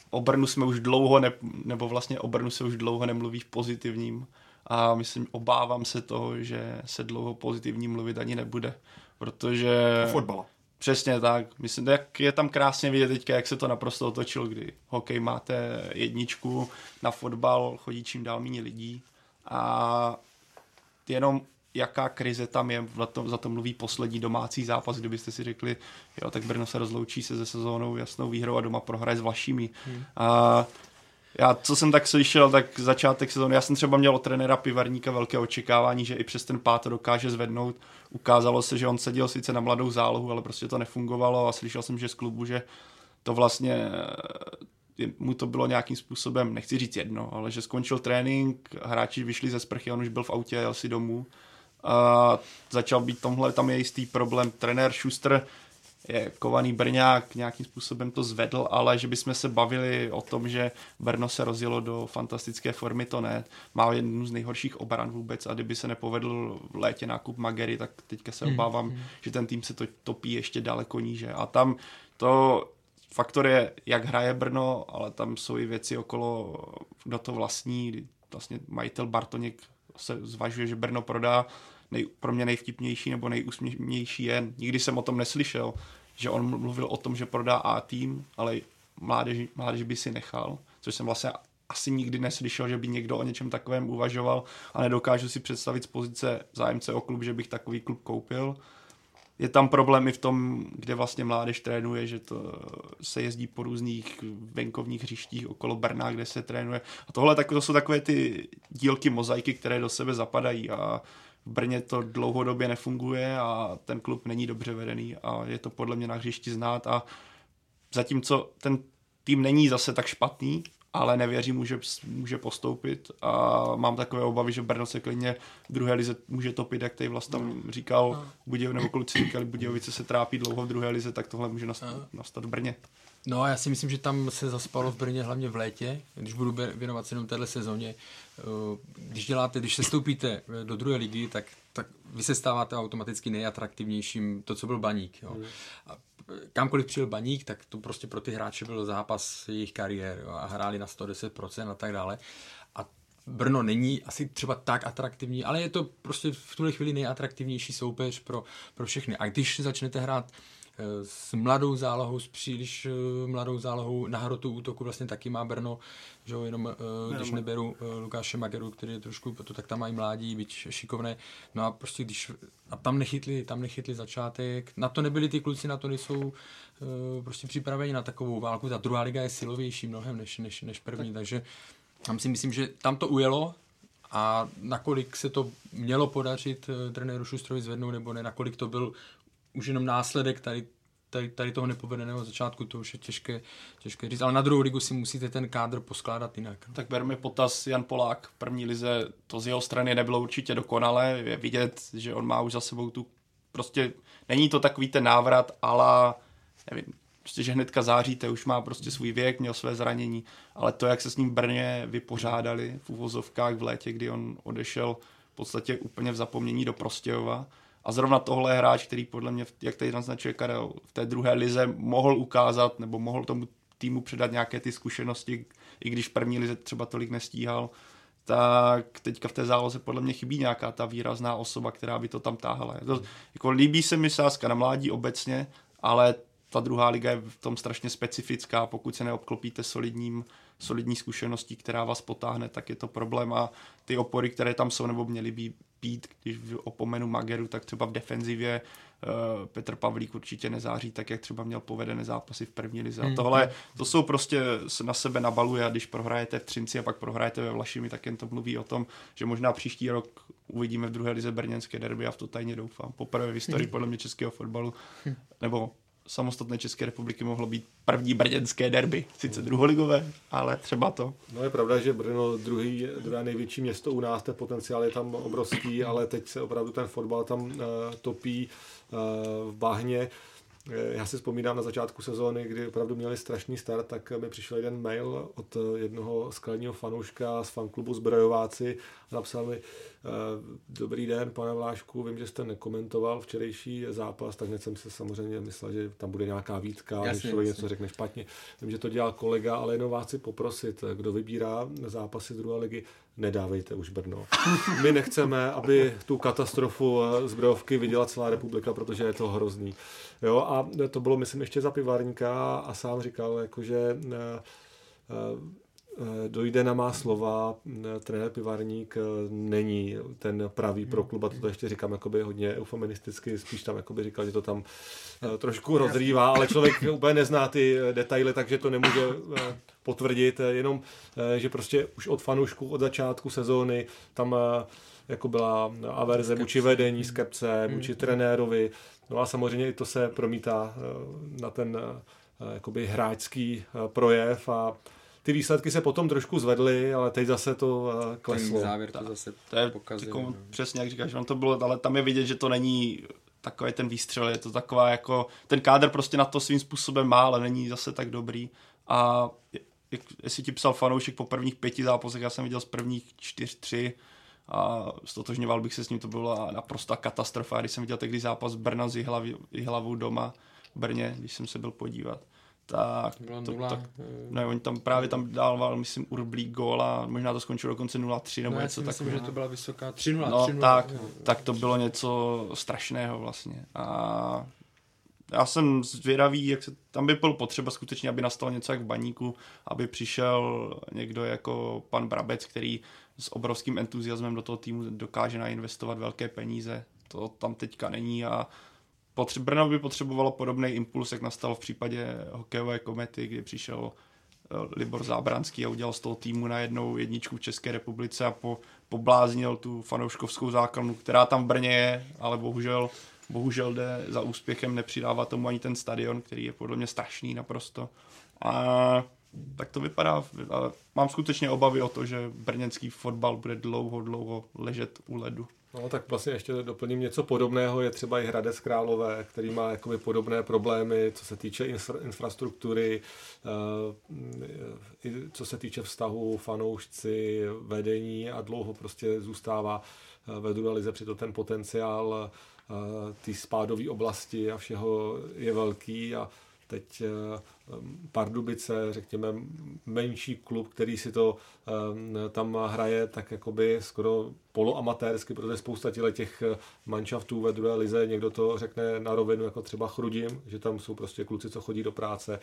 S4: o Brnu jsme už dlouho, ne, nebo vlastně o Brnu se už dlouho nemluví v pozitivním a myslím, obávám se toho, že se dlouho pozitivní mluvit ani nebude protože...
S1: A fotbala.
S4: Přesně tak. Myslím, jak je tam krásně vidět teďka, jak se to naprosto otočilo, kdy hokej máte jedničku, na fotbal chodí čím dál méně lidí a jenom jaká krize tam je, za to, za to mluví poslední domácí zápas, kdybyste si řekli, jo, tak Brno se rozloučí se ze sezónou jasnou výhrou a doma prohraje s Vlašimi. Hmm. A já, co jsem tak slyšel, tak začátek sezóny, já jsem třeba měl od trenéra Pivarníka velké očekávání, že i přes ten pát dokáže zvednout. Ukázalo se, že on seděl sice na mladou zálohu, ale prostě to nefungovalo a slyšel jsem, že z klubu, že to vlastně mu to bylo nějakým způsobem, nechci říct jedno, ale že skončil trénink, hráči vyšli ze sprchy, on už byl v autě, jel si domů. A začal být tomhle, tam je jistý problém. Trenér Schuster je kovaný Brňák, nějakým způsobem to zvedl, ale že bychom se bavili o tom, že Brno se rozjelo do fantastické formy, to ne. Má jednu z nejhorších obran vůbec a kdyby se nepovedl v létě nákup Magery, tak teďka se hmm, obávám, hmm. že ten tým se to topí ještě daleko níže. A tam to faktor je, jak hraje Brno, ale tam jsou i věci okolo, kdo to vlastní, vlastně majitel Bartoněk se zvažuje, že Brno prodá nej, pro mě nejvtipnější nebo nejúsměvnější je, nikdy jsem o tom neslyšel, že on mluvil o tom, že prodá A tým, ale mládež, mládež by si nechal, což jsem vlastně asi nikdy neslyšel, že by někdo o něčem takovém uvažoval a nedokážu si představit z pozice zájemce o klub, že bych takový klub koupil. Je tam problém i v tom, kde vlastně mládež trénuje, že to se jezdí po různých venkovních hřištích okolo Brna, kde se trénuje. A tohle tak, to jsou takové ty dílky mozaiky, které do sebe zapadají a v Brně to dlouhodobě nefunguje a ten klub není dobře vedený a je to podle mě na hřišti znát a zatímco ten tým není zase tak špatný, ale nevěřím, může, může postoupit a mám takové obavy, že Brno se klidně v druhé lize může topit, jak tady vlast tam říkal, Buděj, nebo kluci říkali, Budějovice se trápí dlouho v druhé lize, tak tohle může nastat, nastat v Brně.
S2: No a já si myslím, že tam se zaspalo v Brně hlavně v létě, když budu věnovat se jenom téhle sezóně. Eh, když děláte, když se stoupíte do druhé ligy, tak, tak vy se stáváte automaticky nejatraktivnějším, to, co byl baník. Jo. A kamkoliv přijel baník, tak to prostě pro ty hráče byl zápas jejich kariér jo, a hráli na 110% a tak dále. A Brno není asi třeba tak atraktivní, ale je to prostě v tuhle chvíli nejatraktivnější soupeř pro, pro všechny. A když začnete hrát s mladou zálohou, s příliš eh, mladou zálohou na hrotu útoku vlastně taky má Brno, že jo, jenom uh, když neberu uh, Lukáše Mageru, který je trošku, to tak tam mají mládí, byť šikovné, no a prostě když, a tam nechytli, tam nechytli začátek, na to nebyli ty kluci, na to nejsou prostě připraveni na takovou válku, ta druhá liga je silovější mnohem než, než, než první, tak. takže tam si myslím, že tam to ujelo, a nakolik se to mělo podařit trenéru Šustrovi zvednout, nebo ne, nakolik to byl už jenom následek tady, tady, tady toho nepovedeného začátku, to už je těžké, těžké říct, ale na druhou ligu si musíte ten kádr poskládat jinak.
S4: Tak berme potaz Jan Polák. V první lize, to z jeho strany nebylo určitě dokonalé, je vidět, že on má už za sebou tu, prostě není to takový ten návrat, ale nevím, prostě, že hnedka záříte, už má prostě svůj věk, měl své zranění, ale to, jak se s ním v Brně vypořádali v uvozovkách v létě, kdy on odešel v podstatě úplně v zapomnění do Prostějova, a zrovna tohle je hráč, který podle mě, jak tady naznačuje Karel, v té druhé lize mohl ukázat nebo mohl tomu týmu předat nějaké ty zkušenosti, i když první lize třeba tolik nestíhal, tak teďka v té záloze podle mě chybí nějaká ta výrazná osoba, která by to tam táhala. To, jako líbí se mi sázka na mládí obecně, ale ta druhá liga je v tom strašně specifická, pokud se neobklopíte solidním, solidní zkušeností, která vás potáhne, tak je to problém a ty opory, které tam jsou nebo měly by být, když opomenu Mageru, tak třeba v defenzivě uh, Petr Pavlík určitě nezáří tak, jak třeba měl povedené zápasy v první lize. A hmm. tohle, to jsou prostě na sebe nabaluje a když prohrajete v Třinci a pak prohrajete ve Vlašimi, tak jen to mluví o tom, že možná příští rok uvidíme v druhé lize brněnské derby a v to tajně doufám. Poprvé v historii hmm. podle mě českého fotbalu, hmm. nebo samostatné České republiky mohlo být první brněnské derby. Sice druholigové, ale třeba to.
S3: No je pravda, že Brno druhý, druhé největší město u nás, ten potenciál je tam obrovský, ale teď se opravdu ten fotbal tam uh, topí uh, v bahně. Já si vzpomínám na začátku sezóny, kdy opravdu měli strašný start, tak mi přišel jeden mail od jednoho skladního fanouška z fanklubu Zbrojováci a napsal mi, Eh, dobrý den, pane Vlášku, vím, že jste nekomentoval včerejší zápas, tak jsem si samozřejmě myslel, že tam bude nějaká výtka, že člověk něco řekne špatně. Vím, že to dělal kolega, ale jenom vás chci poprosit, kdo vybírá zápasy druhé ligy, nedávejte už Brno. My nechceme, aby tu katastrofu zbrojovky viděla celá republika, protože je to hrozný. Jo, a to bylo, myslím, ještě za pivárníka a sám říkal, jakože eh, eh, Eh, dojde na má slova, trenér Pivarník eh, není ten pravý pro klub, a to ještě říkám jakoby hodně eufeministicky, spíš tam jakoby říkal, že to tam trošku rozrývá, ale člověk úplně nezná ty detaily, takže to nemůže potvrdit, jenom, že prostě už od fanoušku, od začátku sezóny tam jako byla averze vůči vedení, skepce, vůči hmm. trenérovi, no a samozřejmě i to se promítá na ten jakoby hráčský projev a ty výsledky se potom trošku zvedly, ale teď zase to eh, kleslo.
S2: Ten závěr to zase
S4: to je pokazil, jako, no. přesně jak říkáš, on to bylo, ale tam je vidět, že to není takový ten výstřel, je to taková jako, ten kádr prostě na to svým způsobem má, ale není zase tak dobrý a jak, jestli ti psal fanoušek po prvních pěti zápasech, já jsem viděl z prvních čtyř, tři a stotožňoval bych se s ním, to byla naprosta katastrofa, když jsem viděl tehdy zápas Brna s hlavou doma v Brně, když jsem se byl podívat tak, to,
S2: nula, tak
S4: eh, ne, oni tam právě tam dával, myslím, Urblík gól a možná to skončilo dokonce 0-3 nebo no, něco
S2: takového. myslím, že to byla vysoká 3-0.
S4: No
S2: 3-0,
S4: tak, tak to bylo něco strašného vlastně. A já jsem zvědavý, jak se, tam by bylo potřeba skutečně, aby nastalo něco jak v baníku, aby přišel někdo jako pan Brabec, který s obrovským entuziasmem do toho týmu dokáže nainvestovat velké peníze. To tam teďka není a potře- Brno by potřebovalo podobný impuls, jak nastal v případě hokejové komety, kdy přišel eh, Libor Zábranský a udělal z toho týmu na jednou jedničku v České republice a po, pobláznil tu fanouškovskou základnu, která tam v Brně je, ale bohužel, bohužel jde za úspěchem, nepřidává tomu ani ten stadion, který je podle mě strašný naprosto. A tak to vypadá. Ale mám skutečně obavy o to, že brněnský fotbal bude dlouho, dlouho ležet u ledu.
S3: No tak vlastně ještě doplním něco podobného, je třeba i Hradec Králové, který má jakoby podobné problémy, co se týče infra- infrastruktury, uh, co se týče vztahu fanoušci, vedení a dlouho prostě zůstává uh, ve druhé lize, ten potenciál uh, té spádové oblasti a všeho je velký a teď eh, Pardubice, řekněme, menší klub, který si to eh, tam hraje tak jakoby skoro poloamatérsky, protože spousta těch eh, manšaftů ve druhé lize, někdo to řekne na rovinu, jako třeba Chrudim, že tam jsou prostě kluci, co chodí do práce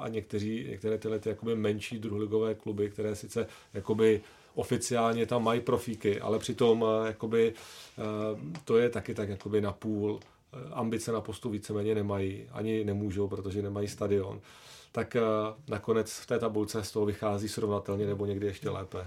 S3: a někteří, některé tyhle ty jakoby menší druholigové kluby, které sice jakoby oficiálně tam mají profíky, ale přitom jakoby, to je taky tak jakoby na půl ambice na postu víceméně nemají, ani nemůžou, protože nemají stadion, tak eh, nakonec v té tabulce z toho vychází srovnatelně nebo někdy ještě lépe.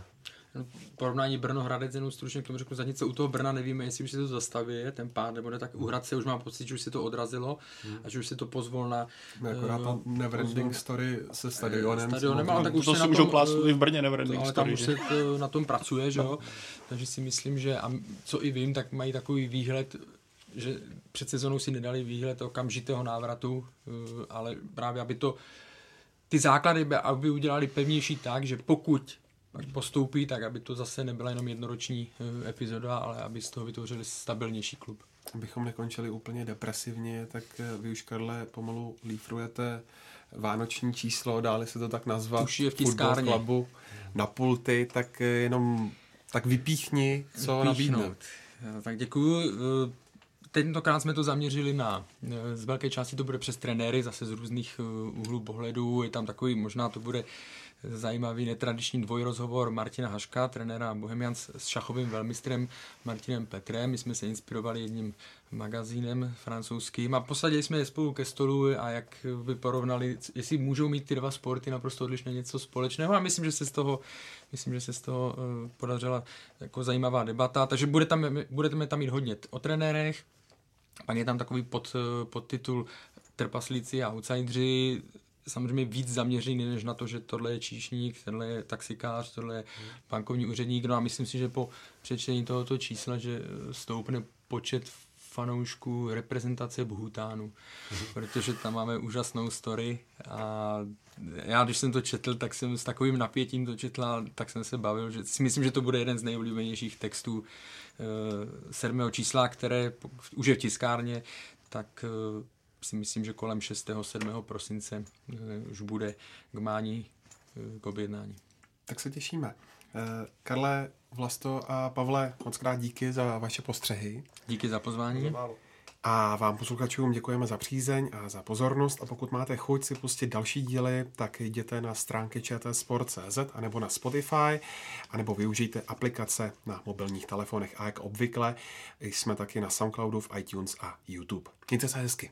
S2: No, porovnání Brno Hradec jenom stručně k tomu řeknu, zatím u toho Brna nevíme, jestli už se to zastaví, ten pád, nebo ne, tak u Hradce už mám pocit, že už se to odrazilo hmm. a že už se to pozvolna.
S1: No, akorát ta eh, neverending story se stadionem.
S2: Stadionem, ale tak už
S4: to
S2: se
S4: si můžou plásnout i v Brně neverending
S2: ale
S4: story.
S2: tam už se to, na tom pracuje, že jo? Takže si myslím, že a co i vím, tak mají takový výhled že před sezónou si nedali výhled okamžitého návratu, eh, ale právě aby to ty základy by, aby udělali pevnější tak, že pokud postoupí, tak aby to zase nebyla jenom jednoroční eh, epizoda, ale aby z toho vytvořili stabilnější klub.
S1: Abychom nekončili úplně depresivně, tak eh, vy už, Karle, pomalu lífrujete vánoční číslo, dále se to tak nazvat,
S2: už je v tiskárně.
S1: Klubu, na pulty, tak jenom tak vypíchni, co nabídnout.
S2: Tak děkuju tentokrát jsme to zaměřili na, z velké části to bude přes trenéry, zase z různých uh, úhlů pohledu, je tam takový, možná to bude zajímavý netradiční dvojrozhovor Martina Haška, trenéra Bohemians s šachovým velmistrem Martinem Petrem. My jsme se inspirovali jedním magazínem francouzským. A posadili jsme je spolu ke stolu a jak by porovnali, jestli můžou mít ty dva sporty naprosto odlišné něco společného. A myslím, že se z toho, myslím, že se z toho podařila jako zajímavá debata, takže bude tam, budete tam mít hodně o trenérech, pak je tam takový pod, podtitul Trpaslíci a outsidři, samozřejmě víc zaměřený než na to, že tohle je číšník, tohle je taxikář, tohle je bankovní úředník. No a myslím si, že po přečtení tohoto čísla, že stoupne počet fanoušků reprezentace Bhutánu, protože tam máme úžasnou story. A já, když jsem to četl, tak jsem s takovým napětím to četl a tak jsem se bavil, že si myslím, že to bude jeden z nejoblíbenějších textů sedmého čísla, které už je v tiskárně, tak uh, si myslím, že kolem 6. 7. prosince uh, už bude k mání k objednání.
S1: Tak se těšíme. Karle, Vlasto a Pavle, moc krát díky za vaše postřehy.
S2: Díky za pozvání.
S1: A vám posluchačům děkujeme za přízeň a za pozornost a pokud máte chuť si pustit další díly, tak jděte na stránky čtsport.cz anebo na Spotify, anebo využijte aplikace na mobilních telefonech a jak obvykle jsme taky na Soundcloudu, v iTunes a YouTube. Mějte se hezky.